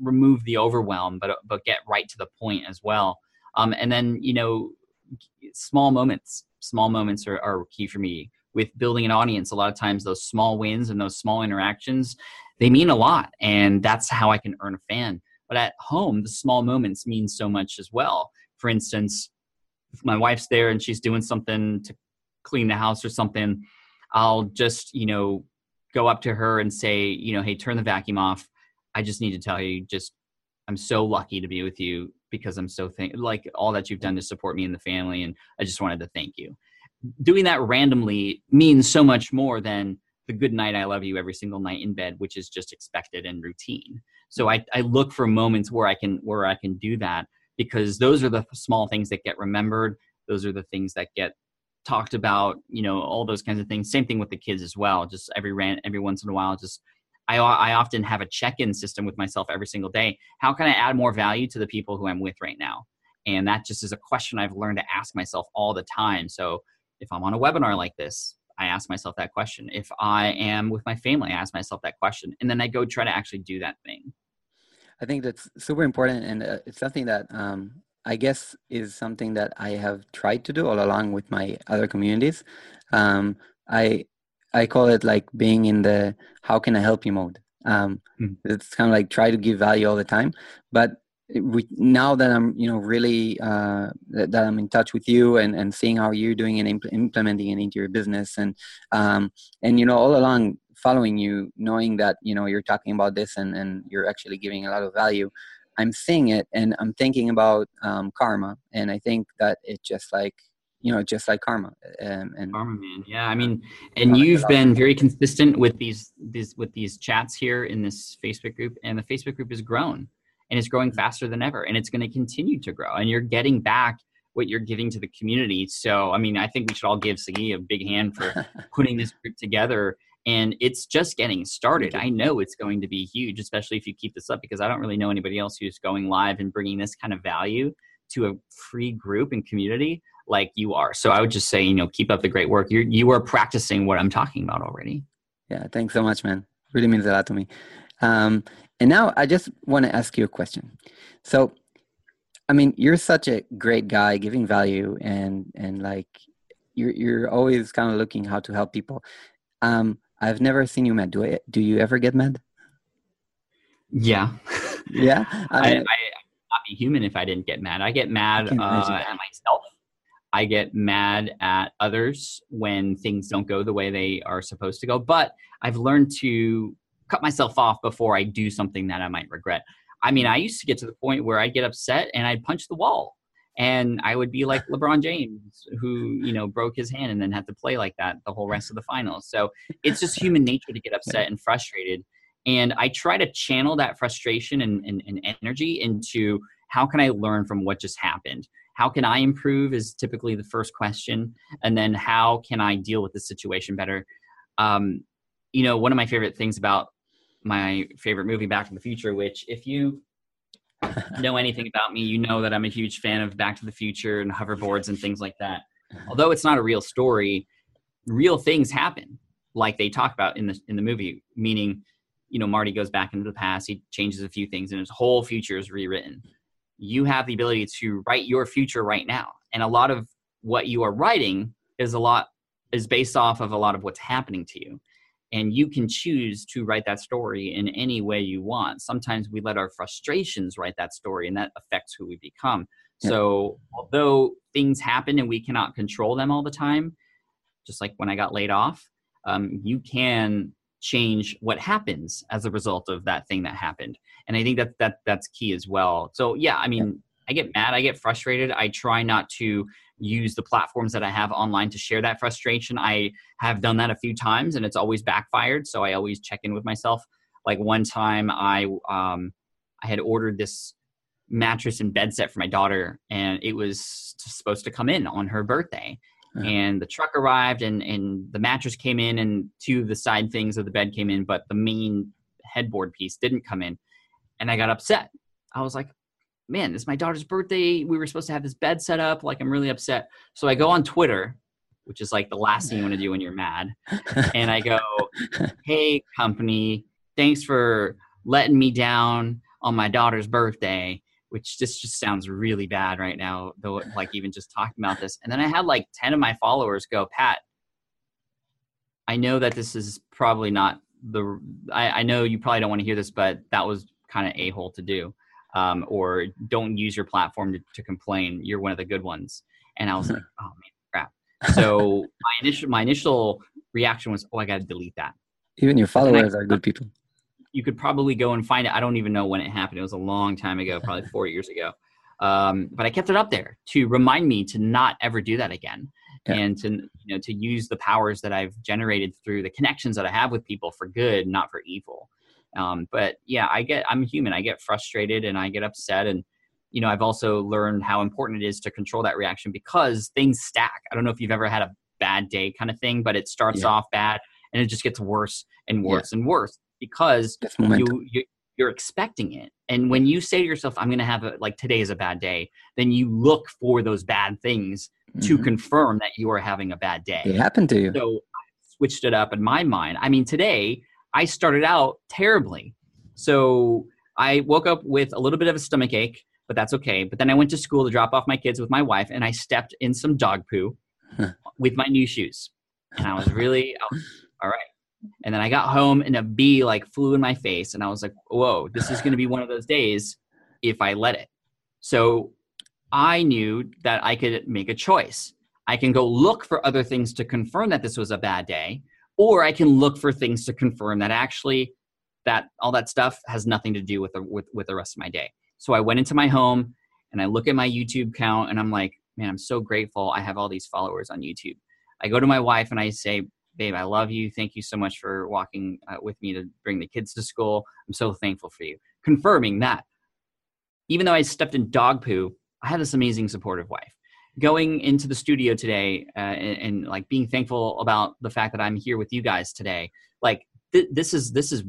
remove the overwhelm, but but get right to the point as well. Um, and then you know, small moments, small moments are, are key for me with building an audience. A lot of times, those small wins and those small interactions they mean a lot, and that's how I can earn a fan. But at home, the small moments mean so much as well. For instance, if my wife's there and she's doing something to clean the house or something, I'll just you know go up to her and say, you know, hey, turn the vacuum off. I just need to tell you, just I'm so lucky to be with you because I'm so thank like all that you've done to support me and the family, and I just wanted to thank you. Doing that randomly means so much more than the good night I love you every single night in bed, which is just expected and routine. So I, I look for moments where I can where I can do that because those are the small things that get remembered. Those are the things that get talked about you know all those kinds of things same thing with the kids as well just every rant every once in a while just I, I often have a check-in system with myself every single day. How can i add more value to the people who i'm with right now? And that just is a question i've learned to ask myself all the time. So if i'm on a webinar like this i ask myself that question. If i am with my family i ask myself that question. And then i go try to actually do that thing. I think that's super important. And uh, it's something that um, I guess is something that I have tried to do all along with my other communities. Um, I I call it like being in the how can I help you mode. Um, mm. It's kind of like try to give value all the time, but we, now that I'm you know really uh, that, that, I'm in touch with you and, and seeing how you're doing and impl- implementing it into your business and um, and you know all along following you, knowing that you know you're talking about this and and you're actually giving a lot of value. I'm seeing it and I'm thinking about um, karma, and I think that it just like you know, just like karma. Um, and karma, man. Yeah, I mean, and you've been very consistent with these these with these chats here in this Facebook group, and the Facebook group has grown, and it's growing mm-hmm. faster than ever, and it's going to continue to grow, and you're getting back what you're giving to the community. So, I mean, I think we should all give Sagi a big hand for putting this group together and it's just getting started. I know it's going to be huge, especially if you keep this up, because I don't really know anybody else who's going live and bringing this kind of value to a free group and community like you are. So I would just say, you know, keep up the great work. You're you are practicing what I'm talking about already. Yeah, thanks so much, man. Really means a lot to me. Um, and now I just want to ask you a question. So, I mean, you're such a great guy, giving value, and and like you're you're always kind of looking how to help people. Um, I've never seen you mad. Do I? Do you ever get mad? Yeah. yeah. I, I, I not be human if I didn't get mad. I get mad uh, at myself. I get mad at others when things don't go the way they are supposed to go. But I've learned to cut myself off before I do something that I might regret. I mean, I used to get to the point where I'd get upset and I'd punch the wall and I would be like LeBron James, who you know broke his hand and then had to play like that the whole rest of the finals. So it's just human nature to get upset and frustrated. And I try to channel that frustration and, and, and energy into how can I learn from what just happened? How can I improve is typically the first question, and then how can I deal with the situation better? Um, you know, one of my favorite things about my favorite movie, Back to the Future, which if you know anything about me, you know that I'm a huge fan of Back to the Future and hoverboards and things like that. Although it's not a real story, real things happen, like they talk about in the in the movie. Meaning, you know, Marty goes back into the past, he changes a few things, and his whole future is rewritten. You have the ability to write your future right now, and a lot of what you are writing is a lot is based off of a lot of what's happening to you. And you can choose to write that story in any way you want. Sometimes we let our frustrations write that story and that affects who we become. Yeah. so although things happen and we cannot control them all the time just like when i got laid off um, you can change what happens as a result of that thing that happened and i think that that that's key as well so yeah i mean yeah. i get mad i get frustrated i try not to use the platforms that I have online to share that frustration. I have done that a few times and it's always backfired. So I always check in with myself. Like one time I um, I had ordered this mattress and bed set for my daughter and it was supposed to come in on her birthday. Uh-huh. And the truck arrived and, and the mattress came in and two of the side things of the bed came in, but the main headboard piece didn't come in. And I got upset. I was like, man, it's my daughter's birthday. We were supposed to have this bed set up. Like, I'm really upset. So I go on Twitter which is like the last thing you want to do when you're mad. And I go, "Hey, company, thanks for letting me down on my daughter's birthday." Which just just sounds really bad right now, though. Like even just talking about this, and then I had like ten of my followers go, "Pat, I know that this is probably not the. I, I know you probably don't want to hear this, but that was kind of a hole to do." Um, or don't use your platform to, to complain. You're one of the good ones. And I was like, oh man, crap so my initial my initial reaction was, oh, I got to delete that. Even your followers I, are good people. You could probably go and find it. I don't even know when it happened. It was a long time ago, probably four years ago. Um, but I kept it up there to remind me to not ever do that again, yeah. and to you know to use the powers that I've generated through the connections that I have with people for good, not for evil. Um, but yeah, I get I'm human. I get frustrated and I get upset and you know, I've also learned how important it is to control that reaction because things stack. I don't know if you've ever had a bad day kind of thing, but it starts yeah. off bad and it just gets worse and worse yeah. and worse because you, you you're expecting it. And when you say to yourself, I'm going to have a, like today is a bad day, then you look for those bad things mm-hmm. to confirm that you are having a bad day. It happened to you. So I switched it up in my mind. I mean, today I started out terribly. So I woke up with a little bit of a stomach ache but that's okay. But then I went to school to drop off my kids with my wife, and I stepped in some dog poo with my new shoes, and I was really all right. And then I got home, and a bee like flew in my face, and I was like, "Whoa, this is going to be one of those days if I let it." So I knew that I could make a choice. I can go look for other things to confirm that this was a bad day, or I can look for things to confirm that actually that all that stuff has nothing to do with the with, with the rest of my day. So I went into my home and I look at my YouTube count and I'm like, man, I'm so grateful I have all these followers on YouTube. I go to my wife and I say, babe, I love you. Thank you so much for walking uh, with me to bring the kids to school. I'm so thankful for you. Confirming that even though I stepped in dog poo, I had this amazing supportive wife. Going into the studio today uh, and, and, like being thankful about the fact that I'm here with you guys today, like th- this is this is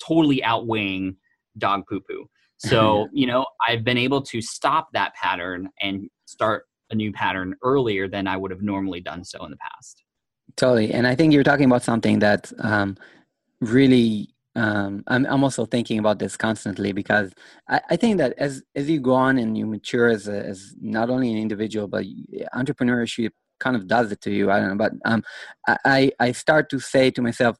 totally outweighing dog poo poo. So, you know, I've been able to stop that pattern and start a new pattern earlier than I would have normally done so in the past. Totally. And I think you're talking about something that um, really um, I'm, I'm also thinking about this constantly because I, I, think that as as you go on and you mature as a, as not only an individual but entrepreneurship kind of does it to you. I don't know, but um, I I start to say to myself,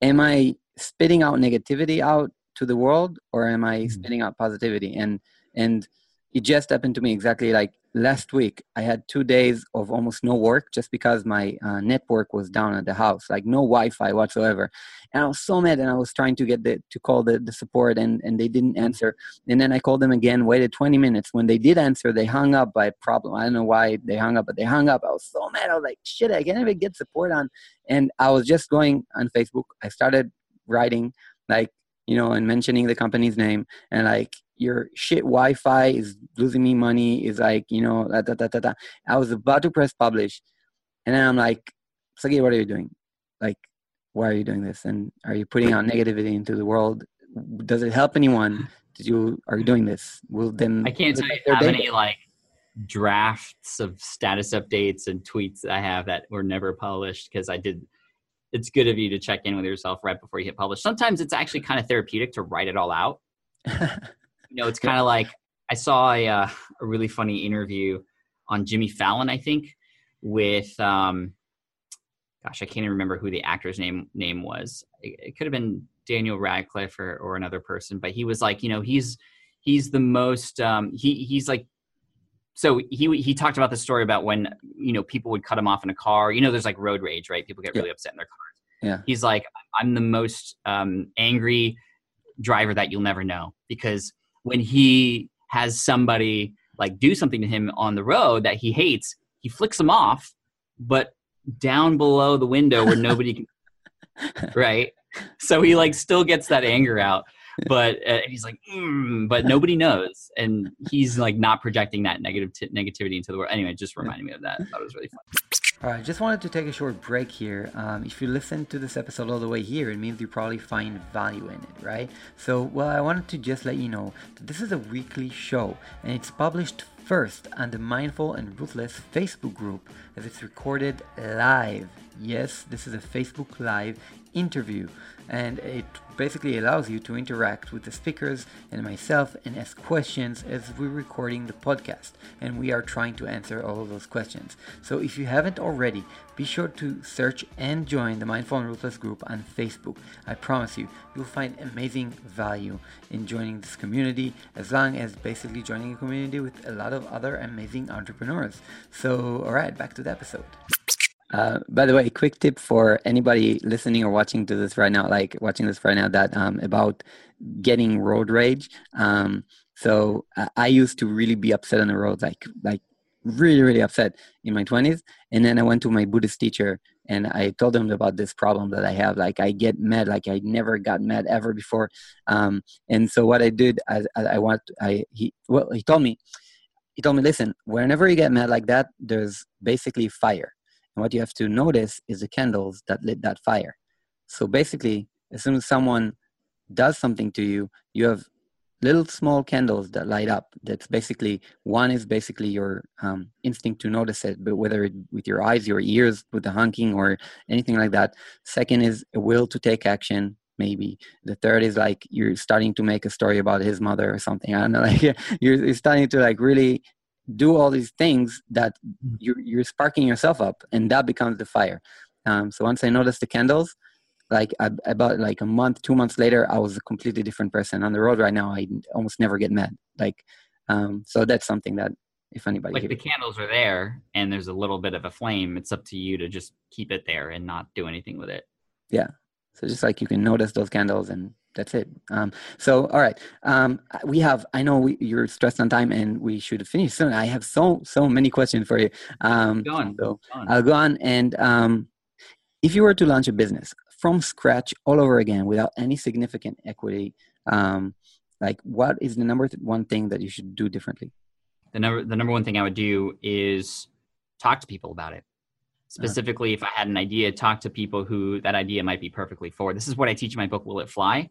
am I spitting out negativity out to the world or am i mm-hmm. spitting out positivity and and it just happened to me exactly like last week. I had two days of almost no work just because my uh, network was down at the house like no wi-fi whatsoever. And i was so mad and i was trying to get the to call the, the support and and they didn't answer. And then i called them again waited 20 minutes. When they did answer they hung up by problem. I don't know why they hung up but they hung up. I was so mad. I was like shit i can't even get support on. And i was just going on facebook. I started writing like you know, and mentioning the company's name. And like your shit Wi-Fi is losing me money is like, you know, da, da, da, da, da. I was about to press publish and then I'm like, Sergey, what are you doing? Like, why are you doing this? And are you putting out negativity into the world? Does it help anyone? Did you, are you doing this? Will then, I can't tell you how many like drafts of status updates and tweets I have that were never published because I did it's good of you to check in with yourself right before you hit publish. Sometimes it's actually kind of therapeutic to write it all out. you know, it's kind of like I saw a, uh, a really funny interview on Jimmy Fallon, I think, with um, gosh, I can't even remember who the actor's name name was. It, it could have been Daniel Radcliffe or, or another person, but he was like, you know, he's he's the most um, he he's like so he he talked about the story about when you know people would cut him off in a car. You know, there's like road rage, right? People get really yeah. upset in their cars. Yeah. He's like, I'm the most um, angry driver that you'll never know because when he has somebody like do something to him on the road that he hates, he flicks them off, but down below the window where nobody can, right? So he like still gets that anger out but uh, he's like, mm, but nobody knows, and he's like not projecting that negative t- negativity into the world. Anyway, just reminding me of that. That was really fun. All right, just wanted to take a short break here. Um, if you listen to this episode all the way here, it means you probably find value in it, right? So, well, I wanted to just let you know that this is a weekly show and it's published first on the Mindful and Ruthless Facebook group as it's recorded live. Yes, this is a Facebook Live interview and it basically allows you to interact with the speakers and myself and ask questions as we're recording the podcast and we are trying to answer all of those questions. So if you haven't already, be sure to search and join the Mindful and Ruthless group on Facebook. I promise you, you'll find amazing value in joining this community as long as basically joining a community with a lot of other amazing entrepreneurs. So, all right, back to the episode. Uh, by the way, quick tip for anybody listening or watching to this right now, like watching this right now, that um, about getting road rage. Um, so uh, I used to really be upset on the road, like like really really upset in my 20s, and then I went to my Buddhist teacher and I told him about this problem that I have. Like I get mad, like I never got mad ever before. Um, and so what I did, I, I, I want, I he well he told me, he told me, listen, whenever you get mad like that, there's basically fire and what you have to notice is the candles that lit that fire. So basically, as soon as someone does something to you, you have little small candles that light up. That's basically one is basically your um, instinct to notice it, but whether it, with your eyes, your ears, with the honking or anything like that. Second is a will to take action. Maybe the third is like you're starting to make a story about his mother or something. I don't know. Like you're, you're starting to like really do all these things that mm-hmm. you're, you're sparking yourself up and that becomes the fire. Um, so once i noticed the candles like about like a month two months later i was a completely different person. On the road right now i almost never get mad. Like um, so that's something that if anybody like the candles are there and there's a little bit of a flame it's up to you to just keep it there and not do anything with it. Yeah so just like you can notice those candles and that's it. Um, so, all right, um, we have. I know we, you're stressed on time, and we should finish soon. I have so so many questions for you. Um, go on. So go on. I'll go on. And um, if you were to launch a business from scratch all over again without any significant equity, um, like what is the number one thing that you should do differently? The number the number one thing I would do is talk to people about it. Uh-huh. specifically if i had an idea talk to people who that idea might be perfectly for this is what i teach in my book will it fly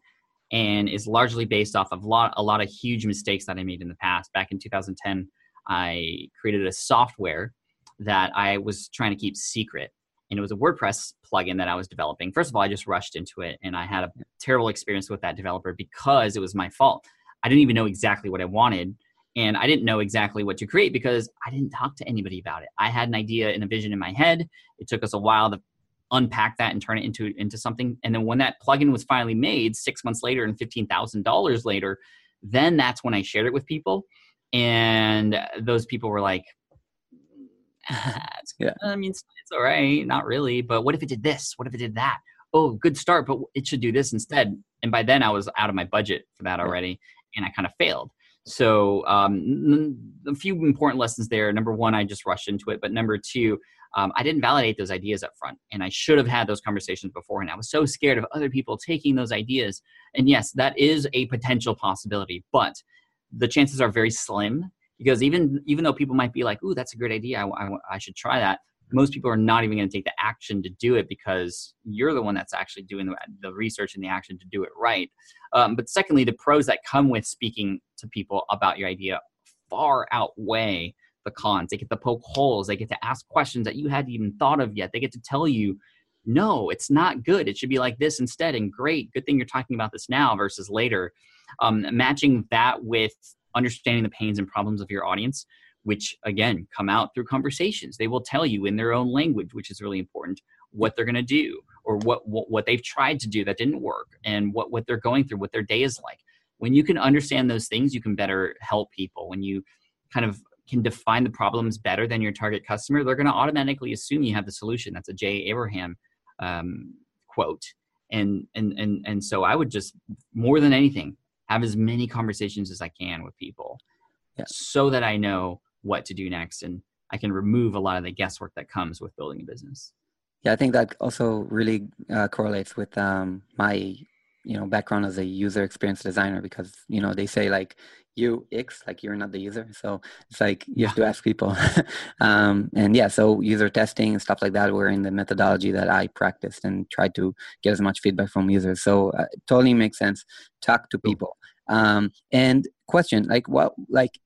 and is largely based off of a lot, a lot of huge mistakes that I made in the past. Back in 2010, I created a software that I was trying to keep secret. And it was a WordPress plugin that I was developing. First of all, I just rushed into it and I had a terrible experience with that developer because it was my fault. I didn't even know exactly what I wanted. And I didn't know exactly what to create because I didn't talk to anybody about it. I had an idea and a vision in my head. It took us a while to unpack that and turn it into into something. And then when that plugin was finally made six months later and $15000 later then that's when i shared it with people. And those people were like ah, yeah. i mean it's, it's all right. Not really. But what if it did this? What if it did that? Oh good start but it should do this instead. And by then i was out of my budget for that already and i kind of failed so um, a few important lessons there number one i just rushed into it but number two um, I didn't validate those ideas up front. And I should have had those conversations before. And I was so scared of other people taking those ideas. And yes, that is a potential possibility, but the chances are very slim because even even though people might be like, "Ooh, that's a great idea. I, I, I should try that." Most people are not even going to take the action to do it because you're the one that's actually doing the, the research and the action to do it right. Um, but secondly, the pros that come with speaking to people about your idea far outweigh the cons. They get to poke holes. They get to ask questions that you hadn't even thought of yet. They get to tell you, no, it's not good. It should be like this instead. And great, good thing you're talking about this now versus later. Um, matching that with understanding the pains and problems of your audience, which again come out through conversations. They will tell you in their own language, which is really important, what they're going to do or what, what what they've tried to do that didn't work and what what they're going through, what their day is like. When you can understand those things, you can better help people. When you kind of can define the problems better than your target customer, they're going to automatically assume you have the solution. That's a Jay Abraham um, quote. And, and, and, and so I would just, more than anything, have as many conversations as I can with people yeah. so that I know what to do next. And I can remove a lot of the guesswork that comes with building a business. Yeah, I think that also really uh, correlates with um, my you know background as a user experience designer because you know they say like you x like you're not the user. So it's like you have to ask people. Um, and yeah so user testing and stuff like that were in the methodology that i practiced and tried to get as much feedback from users. So uh, totally makes sense. Talk to people. Um, and question like what like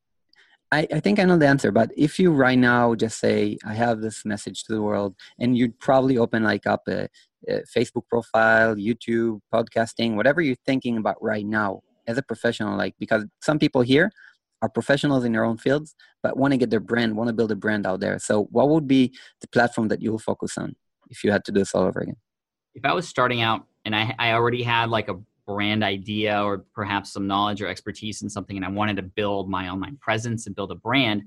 I, I think I know the answer, but if you right now just say, I have this message to the world, and you'd probably open like up a, a Facebook profile, YouTube, podcasting, whatever you're thinking about right now as a professional, like because some people here are professionals in their own fields, but want to get their brand, want to build a brand out there. So, what would be the platform that you'll focus on if you had to do this all over again? If I was starting out and I, I already had like a brand idea or perhaps some knowledge or expertise in something and I wanted to build my online presence and build a brand,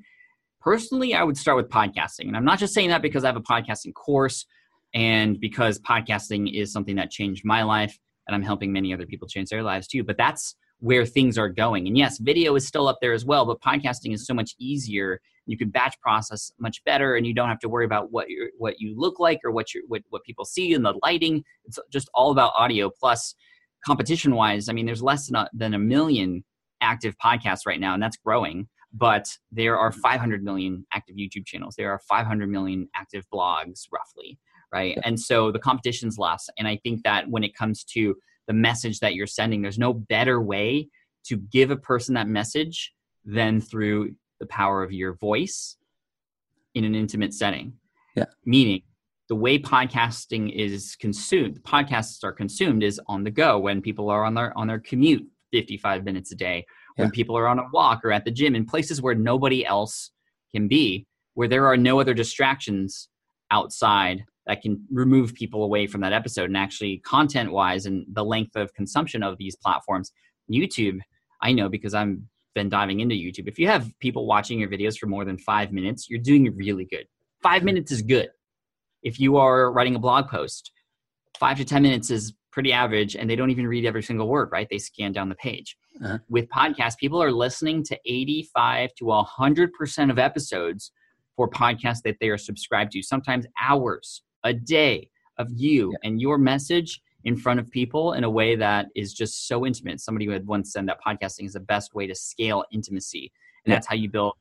personally, I would start with podcasting. And I'm not just saying that because I have a podcasting course and because podcasting is something that changed my life and I'm helping many other people change their lives too. But that's where things are going. And yes, video is still up there as well, but podcasting is so much easier. You can batch process much better, and you don't have to worry about what you what you look like or what you what what people see in the lighting. It's just all about audio. Plus, competition wise, I mean, there's less than a, than a million active podcasts right now, and that's growing. But there are mm-hmm. 500 million active YouTube channels. There are 500 million active blogs, roughly, right? And so the competition's less. And I think that when it comes to the message that you're sending, there's no better way to give a person that message than through the power of your voice in an intimate setting. Yeah. Meaning, the way podcasting is consumed podcasts are consumed is on the go when people are on their on their commute 55 minutes a day when yeah. people are on a walk or at the gym in places where nobody else can be where there are no other distractions outside that can remove people away from that episode. And actually content wise and the length of consumption of these platforms youtube i know because i'm been diving into youtube. If you have people watching your videos for more than five minutes you're doing really good. Five minutes is good if you are writing a blog post, five to 10 minutes is pretty average and they don't even read every single word, right? They scan down the page. Uh-huh. With podcasts, people are listening to 85 to 100% of episodes for podcasts that they are subscribed to, sometimes hours a day of you yeah. and your message in front of people in a way that is just so intimate. Somebody had once said that podcasting is the best way to scale intimacy. And yeah. that's how you build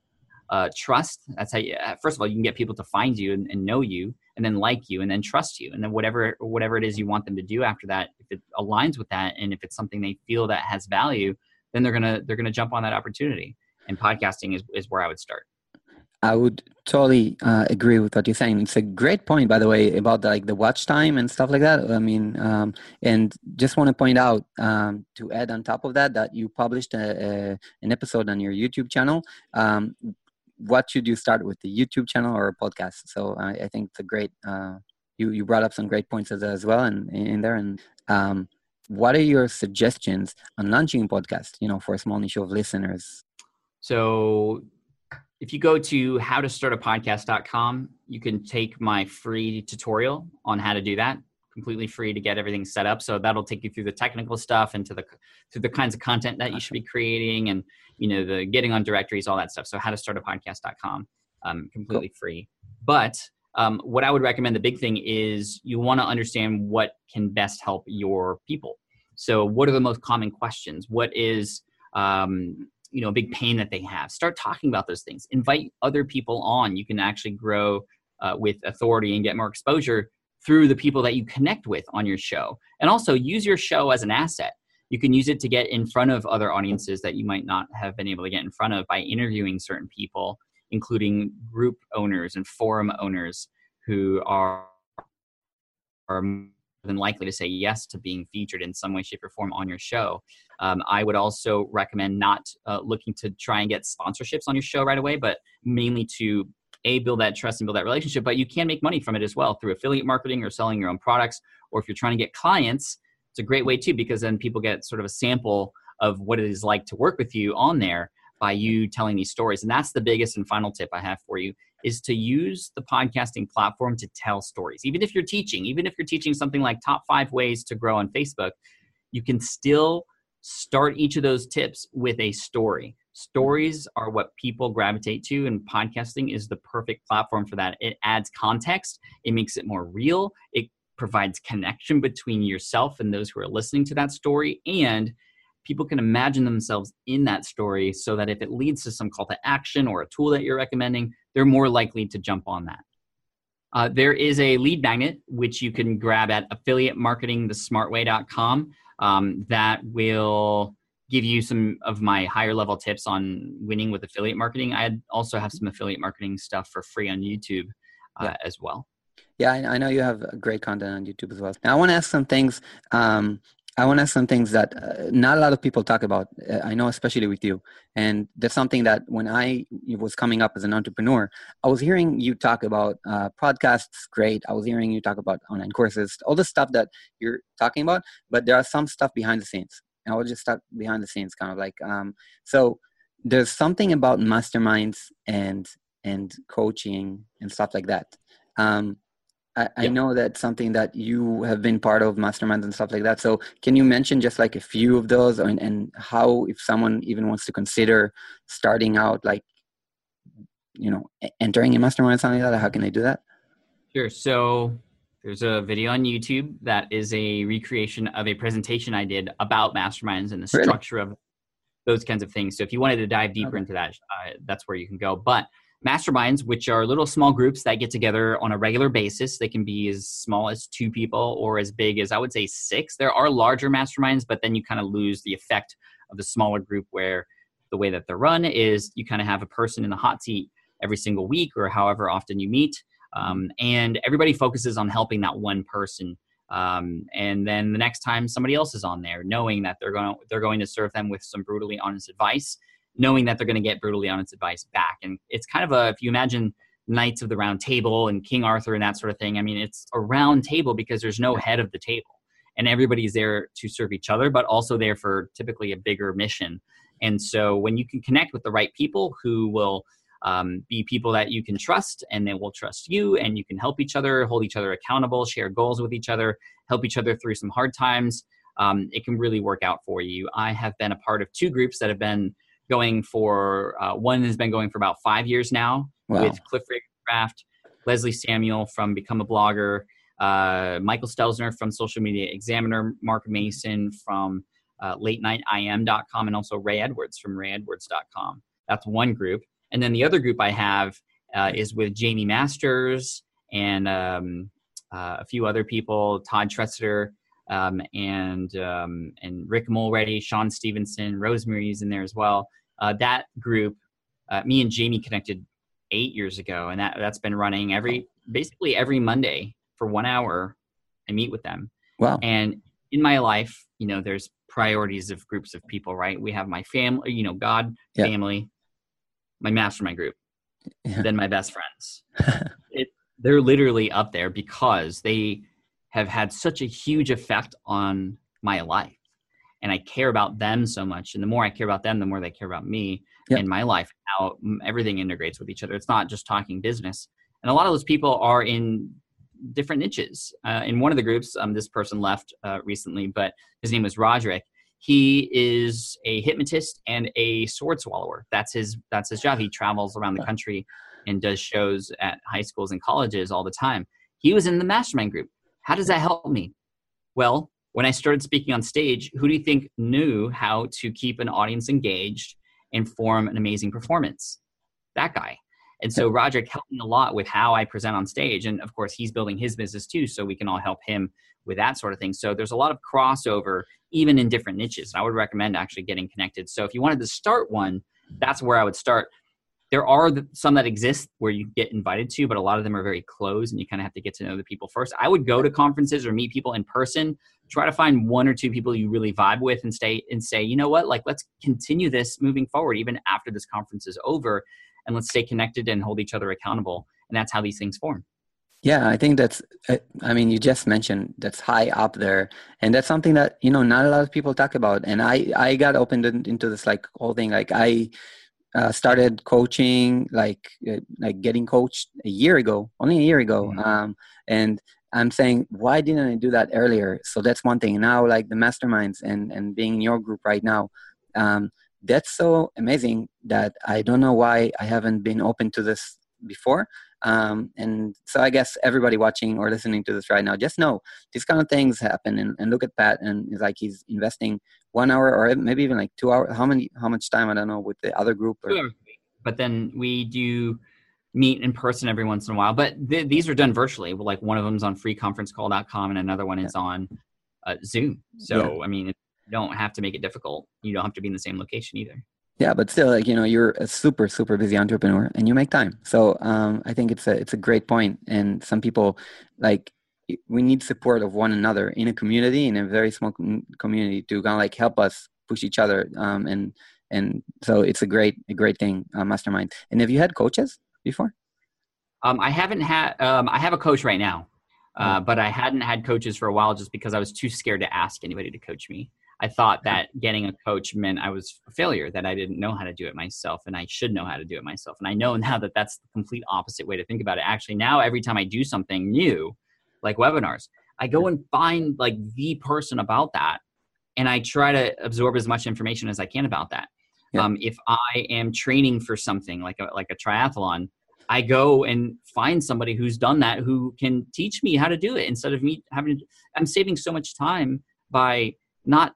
uh, trust. That's how you, uh, first of all, you can get people to find you and, and, know you and then like you and then trust you. And then whatever, whatever it is you want them to do after that, if it aligns with that and if it's something they feel that has value, then they're to, they're to jump on that opportunity. And podcasting is, is where I would start. I would totally uh, agree with what you're saying. It's a great point, by the way, about like the watch time and stuff like that. I mean, um, and just want to point out um, to add on top of that that you published a, a, an episode on your YouTube channel um, what should you start with the youtube channel or a podcast. So i, I think it's a great uh, you you brought up some great points as, as well and in, in there. And um, what are your suggestions on launching a podcast you know for a small niche of listeners? So if you go to how to start a podcast.com you can take my free tutorial on how to do that completely free to get everything set up. So that'll take you through the technical stuff and to the through the kinds of content that you should be creating and you know the getting on directories, all that stuff. So how to start a podcast.com, um, completely cool. free. But um, what I would recommend, the big thing is you want to understand what can best help your people. So what are the most common questions? What is um, you know a big pain that they have? Start talking about those things. Invite other people on. You can actually grow uh, with authority and get more exposure through the people that you connect with on your show. And also use your show as an asset. You can use it to get in front of other audiences that you might not have been able to get in front of by interviewing certain people, including group owners and forum owners who are, are more than likely to say yes to being featured in some way, shape, or form on your show. Um, I would also recommend not uh, looking to try and get sponsorships on your show right away, but mainly to a build that trust and build that relationship but you can make money from it as well through affiliate marketing or selling your own products or if you're trying to get clients it's a great way too because then people get sort of a sample of what it is like to work with you on there by you telling these stories. And that's the biggest and final tip i have for you is to use the podcasting platform to tell stories. Even if you're teaching even if you're teaching something like top five ways to grow on facebook you can still start each of those tips with a story Stories are what people gravitate to, and podcasting is the perfect platform for that. It adds context, it makes it more real, it provides connection between yourself and those who are listening to that story, and people can imagine themselves in that story so that if it leads to some call to action or a tool that you're recommending, they're more likely to jump on that. Uh, there is a lead magnet which you can grab at affiliatemarketingthesmartway.com um, that will give you some of my higher level tips on winning with affiliate marketing, I also have some affiliate marketing stuff for free on YouTube uh, yeah. as well. Yeah, I, know you have great content on YouTube as well. Now, I want to ask some things. Um, I want to ask some things that uh, not a lot of people talk about. Uh, I know, especially with you, and that's something that when I was coming up as an entrepreneur, I was hearing you talk about uh, podcasts. Great, I was hearing you talk about online courses, all the stuff that you're talking about. But there are some stuff behind the scenes, and I will just talk behind the scenes, kind of like um, so. There's something about masterminds and and coaching and stuff like that. Um, I, I know that's something that you have been part of masterminds and stuff like that. So can you mention just like a few of those and, and how if someone even wants to consider starting out like you know entering a mastermind or something like that, how can they do that? Sure. So there's a video on YouTube that is a recreation of a presentation I did about masterminds and the structure really? of those kinds of things. So if you wanted to dive deeper okay. into that, uh, that's where you can go. But masterminds, which are little small groups that get together on a regular basis. They can be as small as two people or as big as I would say six. There are larger masterminds, but then you kind of lose the effect of the smaller group where the way that they're run is you kind of have a person in the hot seat every single week or however often you meet. Um, and everybody focuses on helping that one person. Um, and then the next time somebody else is on there, knowing that they're going they're going to serve them with some brutally honest advice knowing that they're going to get brutally honest advice back. And it's kind of a, if you imagine Knights of the Round Table and King Arthur and that sort of thing, I mean, it's a round table because there's no head of the table. And everybody's there to serve each other, but also there for typically a bigger mission. And so when you can connect with the right people who will um, be people that you can trust and they will trust you and you can help each other, hold each other accountable, share goals with each other, help each other through some hard times, um, it can really work out for you. I have been a part of two groups that have been going for uh, one has been going for about five years now wow. with Cliff Ravenscraft, Leslie Samuel from Become a Blogger, uh, Michael Stelzner from Social Media Examiner, Mark Mason from uh, LateNightIM.com, and also Ray Edwards from RayEdwards.com. That's one group. And then the other group I have uh, is with Jaime Masters and um, uh, a few other people, Todd Tresidder, um, and um, and Rick Mulready, Shawn Stevenson, Rosemary's in there as well uh, that group, uh, me and Jaime connected eight years ago, and that that's been running every basically every Monday for one hour. I meet with them. Wow. And in my life, you know, there's priorities of groups of people, right? We have my family, you know, God, yeah. family, my mastermind group, yeah. then my best friends. it, they're literally up there because they have had such a huge effect on my life and I care about them so much. And the more I care about them, the more they care about me yep. and my life, how everything integrates with each other. It's not just talking business. And a lot of those people are in different niches. Uh, in one of the groups, um, this person left uh, recently, but his name was Roderick. He is a hypnotist and a sword swallower. That's his. That's his job. He travels around the country and does shows at high schools and colleges all the time. He was in the mastermind group. How does that help me? Well, when I started speaking on stage, who do you think knew how to keep an audience engaged and form an amazing performance? That guy. And so Roderick helped me a lot with how I present on stage. And of course, he's building his business too, so we can all help him with that sort of thing. So there's a lot of crossover, even in different niches. I would recommend actually getting connected. So if you wanted to start one, that's where I would start there are some that exist where you get invited to, but a lot of them are very closed and you kind of have to get to know the people first. I would go to conferences or meet people in person, try to find one or two people you really vibe with and stay and say, you know what, like let's continue this moving forward even after this conference is over and let's stay connected and hold each other accountable. And that's how these things form. Yeah, I think that's, I mean, you just mentioned that's high up there. And that's something that, you know, not a lot of people talk about. And I, I got opened into this like whole thing. Like I, uh, started coaching like uh, like getting coached a year ago only a year ago mm-hmm. um, and i'm saying why didn't i do that earlier so that's one thing now like the masterminds and and being in your group right now um, that's so amazing that i don't know why i haven't been open to this before um, and so I guess everybody watching or listening to this right now, just know these kind of things happen. And, and look at Pat, and it's like he's investing one hour or maybe even like two hours. How many? How much time? I don't know with the other group. Or... But then we do meet in person every once in a while. But th- these are done virtually. Like one of them's on freeconferencecall.com, and another one is on uh, Zoom. So yeah. I mean, don't have to make it difficult. You don't have to be in the same location either. Yeah, but still, like you know, you're a super super busy entrepreneur, and you make time. So um, I think it's a it's a great point. And some people like we need support of one another in a community in a very small community to kind of like help us push each other um, and and so it's a great a great thing uh, mastermind and have you had coaches before um, i haven't had um, i have a coach right now uh, oh. but i hadn't had coaches for a while just because i was too scared to ask anybody to coach me i thought that getting a coach meant i was a failure that i didn't know how to do it myself and i should know how to do it myself and i know now that that's the complete opposite way to think about it actually now every time i do something new like webinars. I go and find like the person about that and I try to absorb as much information as I can about that. Yeah. Um, if I am training for something like a, like a triathlon, I go and find somebody who's done that who can teach me how to do it instead of me having to, I'm saving so much time by not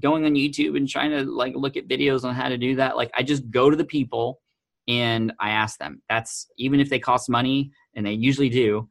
going on YouTube and trying to like look at videos on how to do that. Like I just go to the people and I ask them. That's even if they cost money and they usually do,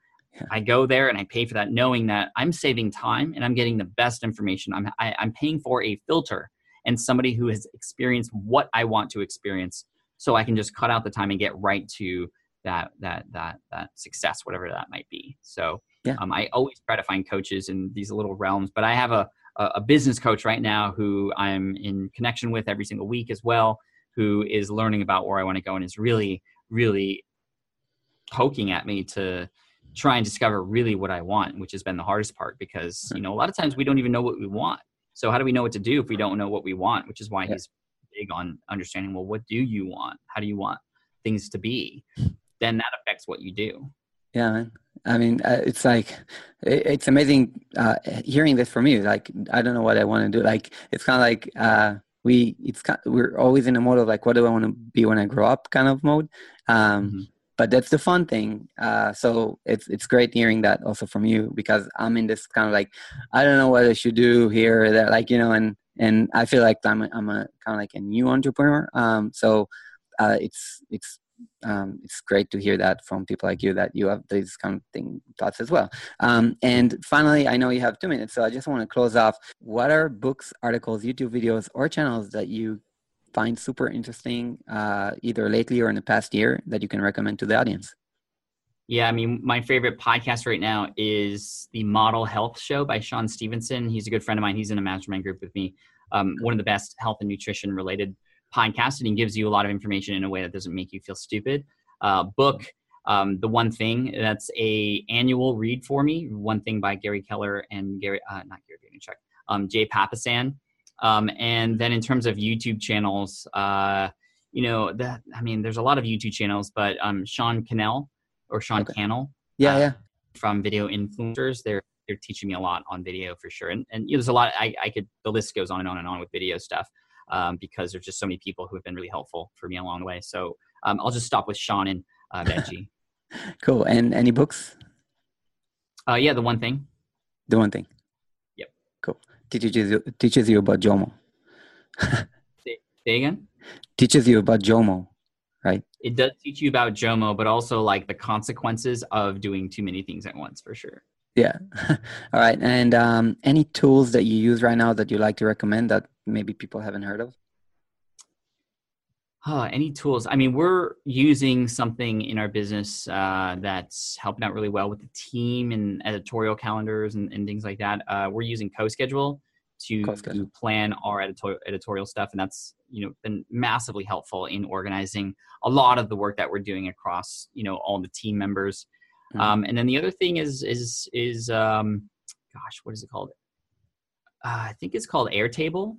I go there and I pay for that, knowing that I'm saving time and I'm getting the best information. I'm I, am i am paying for a filter and somebody who has experienced what I want to experience, so I can just cut out the time and get right to that that that that success, whatever that might be. So yeah. um, I always try to find coaches in these little realms, but I have a a business coach right now who I'm in connection with every single week as well, who is learning about where I want to go and is really really poking at me to try and discover really what I want, which has been the hardest part because, you know, a lot of times we don't even know what we want. So how do we know what to do if we don't know what we want, which is why yeah. he's big on understanding, well, what do you want? How do you want things to be? Hmm. Then that affects what you do. Yeah, man. I mean, uh, it's like it's amazing uh, hearing this from you. Like, I don't know what I want to do. Like, it's kind of like uh, we it's kind of, we're always in a mode of like, what do I want to be when I grow up? Kind of mode. Um, mm-hmm but that's the fun thing. Uh, so it's it's great hearing that also from you because I'm in this kind of like I don't know what I should do here or that like you know and and I feel like I'm a, I'm a kind of like a new entrepreneur. Um, so uh, it's it's um, it's great to hear that from people like you that you have these kind of thing thoughts as well. Um, and finally, I know you have two minutes, so I just want to close off. What are books, articles, YouTube videos, or channels that you find super interesting, uh, either lately or in the past year, that you can recommend to the audience? Yeah, I mean, my favorite podcast right now is the Model Health Show by Shawn Stevenson. He's a good friend of mine. He's in a mastermind group with me. Um, one of the best health and nutrition related podcasts, and gives you a lot of information in a way that doesn't make you feel stupid. Uh, book, um, the one thing that's a annual read for me. One thing by Gary Keller and Gary, uh, not Gary Vaynerchuk, um, Jay Papasan. Um, and then in terms of YouTube channels, uh, you know, that I mean, there's a lot of YouTube channels, but um, Sean Cannell or Sean okay. Cannell, yeah, uh, yeah, from Video Influencers, they're they're teaching me a lot on video for sure. And and you know, there's a lot. I I could the list goes on and on and on with video stuff um, because there's just so many people who have been really helpful for me along the way. So um, I'll just stop with Sean and uh, Benji. cool. And any books? Uh, yeah, the one thing. The one thing teaches you teaches you about Jomo. say, say again. Teaches you about Jomo, right? It does teach you about Jomo, but also like the consequences of doing too many things at once, for sure. Yeah. All right. And um, any tools that you use right now that you like to recommend that maybe people haven't heard of? Any tools? I mean, we're using something in our business uh, that's helping out really well with the team and editorial calendars and, and things like that. Uh, we're using CoSchedule to, to plan our editorial editorial stuff, and that's you know been massively helpful in organizing a lot of the work that we're doing across you know all the team members. Mm-hmm. Um, and then the other thing is is is um, gosh, what is it called? Uh, I think it's called Airtable.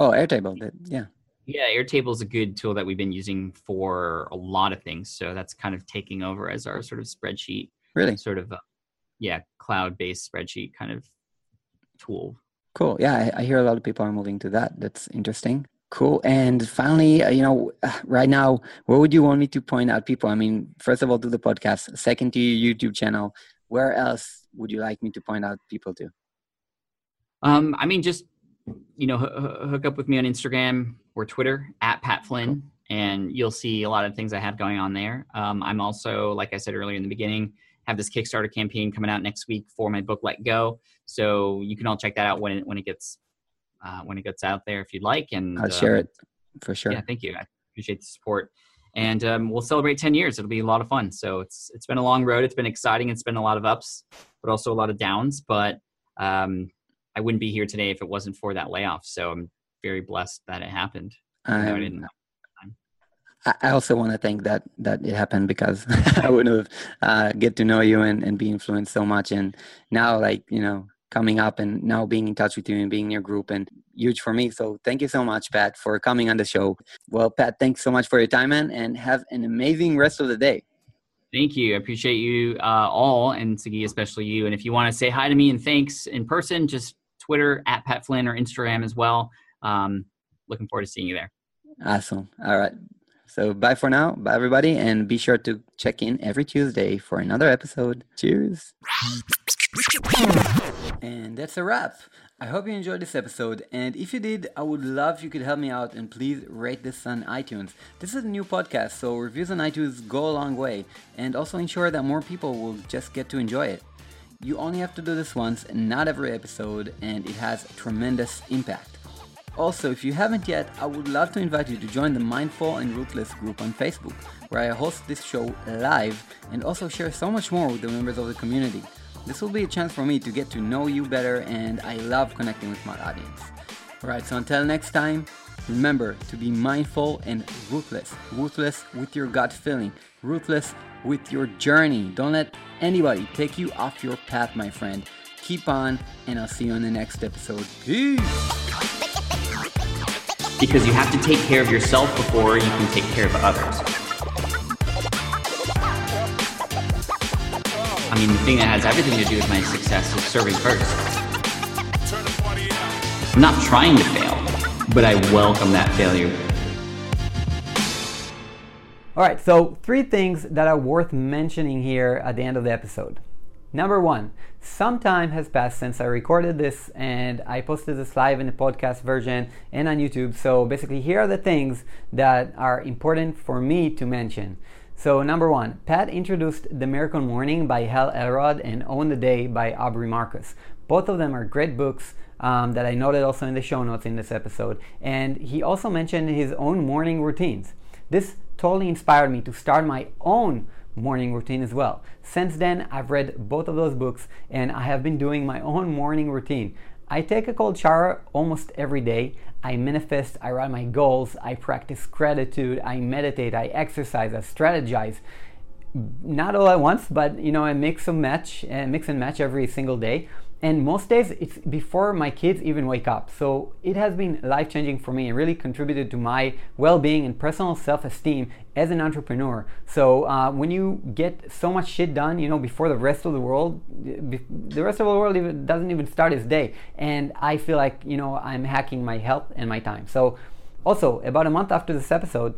Oh, Airtable. Yeah. Yeah, Airtable is a good tool that we've been using for a lot of things. So that's kind of taking over as our sort of spreadsheet, really, sort of, uh, yeah, cloud-based spreadsheet kind of tool. Cool. Yeah, I, I, hear a lot of people are moving to that. That's interesting. Cool. And finally, uh, you know, right now, what would you want me to point out people? I mean, first of all, do the podcast. Second, to your YouTube channel. Where else would you like me to point out people to? Um, I mean, just you know, h- hook up with me on Instagram or Twitter at Pat Flynn, cool. and you'll see a lot of things I have going on there. Um, I'm also, like I said earlier in the beginning, have this Kickstarter campaign coming out next week for my book Let Go. So you can all check that out when it, when it gets uh, when it gets out there if you'd like. And I'll share it for sure. Yeah, thank you. I appreciate the support. And um, we'll celebrate 10 years. It'll be a lot of fun. So it's it's been a long road. It's been exciting. It's been a lot of ups, but also a lot of downs. But um, I wouldn't be here today if it wasn't for that layoff. So I'm very blessed that it happened. Um, I also want to thank that that it happened because I wouldn't have uh, get to know you and, and be influenced so much. And now, like you know, coming up and now being in touch with you and being in your group and huge for me. So thank you so much, Pat, for coming on the show. Well, Pat, thanks so much for your time, man, and have an amazing rest of the day. Thank you. I appreciate you uh, all, and Sagi, especially you. And if you want to say hi to me and thanks in person, just Twitter at Pat Flynn or Instagram as well. Um, looking forward to seeing you there. Awesome. All right. So bye for now. Bye, everybody. And be sure to check in every Tuesday for another episode. Cheers. And that's a wrap. I hope you enjoyed this episode, and if you did, I would love if you could help me out and please rate this on iTunes. This is a new podcast, so reviews on iTunes go a long way, and also ensure that more people will just get to enjoy it. You only have to do this once, not every episode, and it has tremendous impact. Also, if you haven't yet, I would love to invite you to join the Mindful and Ruthless group on Facebook, where I host this show live and also share so much more with the members of the community. This will be a chance for me to get to know you better, and I love connecting with my audience. Alright, so until next time, remember to be mindful and ruthless. Ruthless with your gut feeling, ruthless with your journey. Don't let anybody take you off your path, my friend. Keep on, and I'll see you on the next episode. Peace! because you have to take care of yourself before you can take care of others. I mean, the thing that has everything to do with my success is serving first. I'm not trying to fail, but I welcome that failure. All right, so three things that are worth mentioning here at the end of the episode. Number one, some time has passed since I recorded this and I posted this live in the podcast version and on YouTube. So basically, here are the things that are important for me to mention. So, number one, Pat introduced The Miracle Morning by Hal Elrod and Own the Day by Aubrey Marcus. Both of them are great books um, that I noted also in the show notes in this episode. And he also mentioned his own morning routines. This totally inspired me to start my own morning routine as well. Since then, I've read both of those books and I have been doing my own morning routine. I take a cold shower almost every day. I manifest, I write my goals, I practice gratitude, I meditate, I exercise, I strategize. Not all at once, but you know, I mix and match, mix and match every single day and most days it's before my kids even wake up. So it has been life changing for me and really contributed to my well-being and personal self-esteem as an entrepreneur. So uh, when you get so much shit done you know before the rest of the world the rest of the world even, doesn't even start its day. And i feel like you know i'm hacking my health and my time. So also about a month after this episode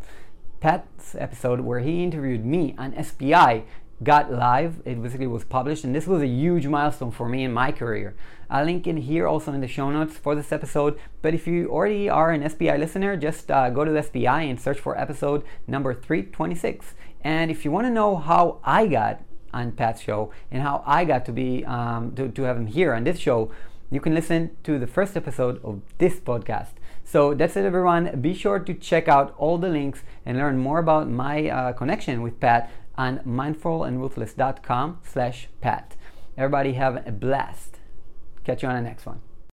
pat's episode where he interviewed me on spi got live. It basically was published, and this was a huge milestone for me in my career. I'll link in here also in the show notes for this episode. But if you already are an SPI listener, just uh, go to SPI and search for episode number 326. And if you want to know how I got on Pat's show and how I got to be um, to, to have him here on this show, you can listen to the first episode of this podcast. So that's it, everyone. Be sure to check out all the links and learn more about my uh, connection with Pat on mindfulandruthless.com slash pat. Everybody have a blast. Catch you on the next one.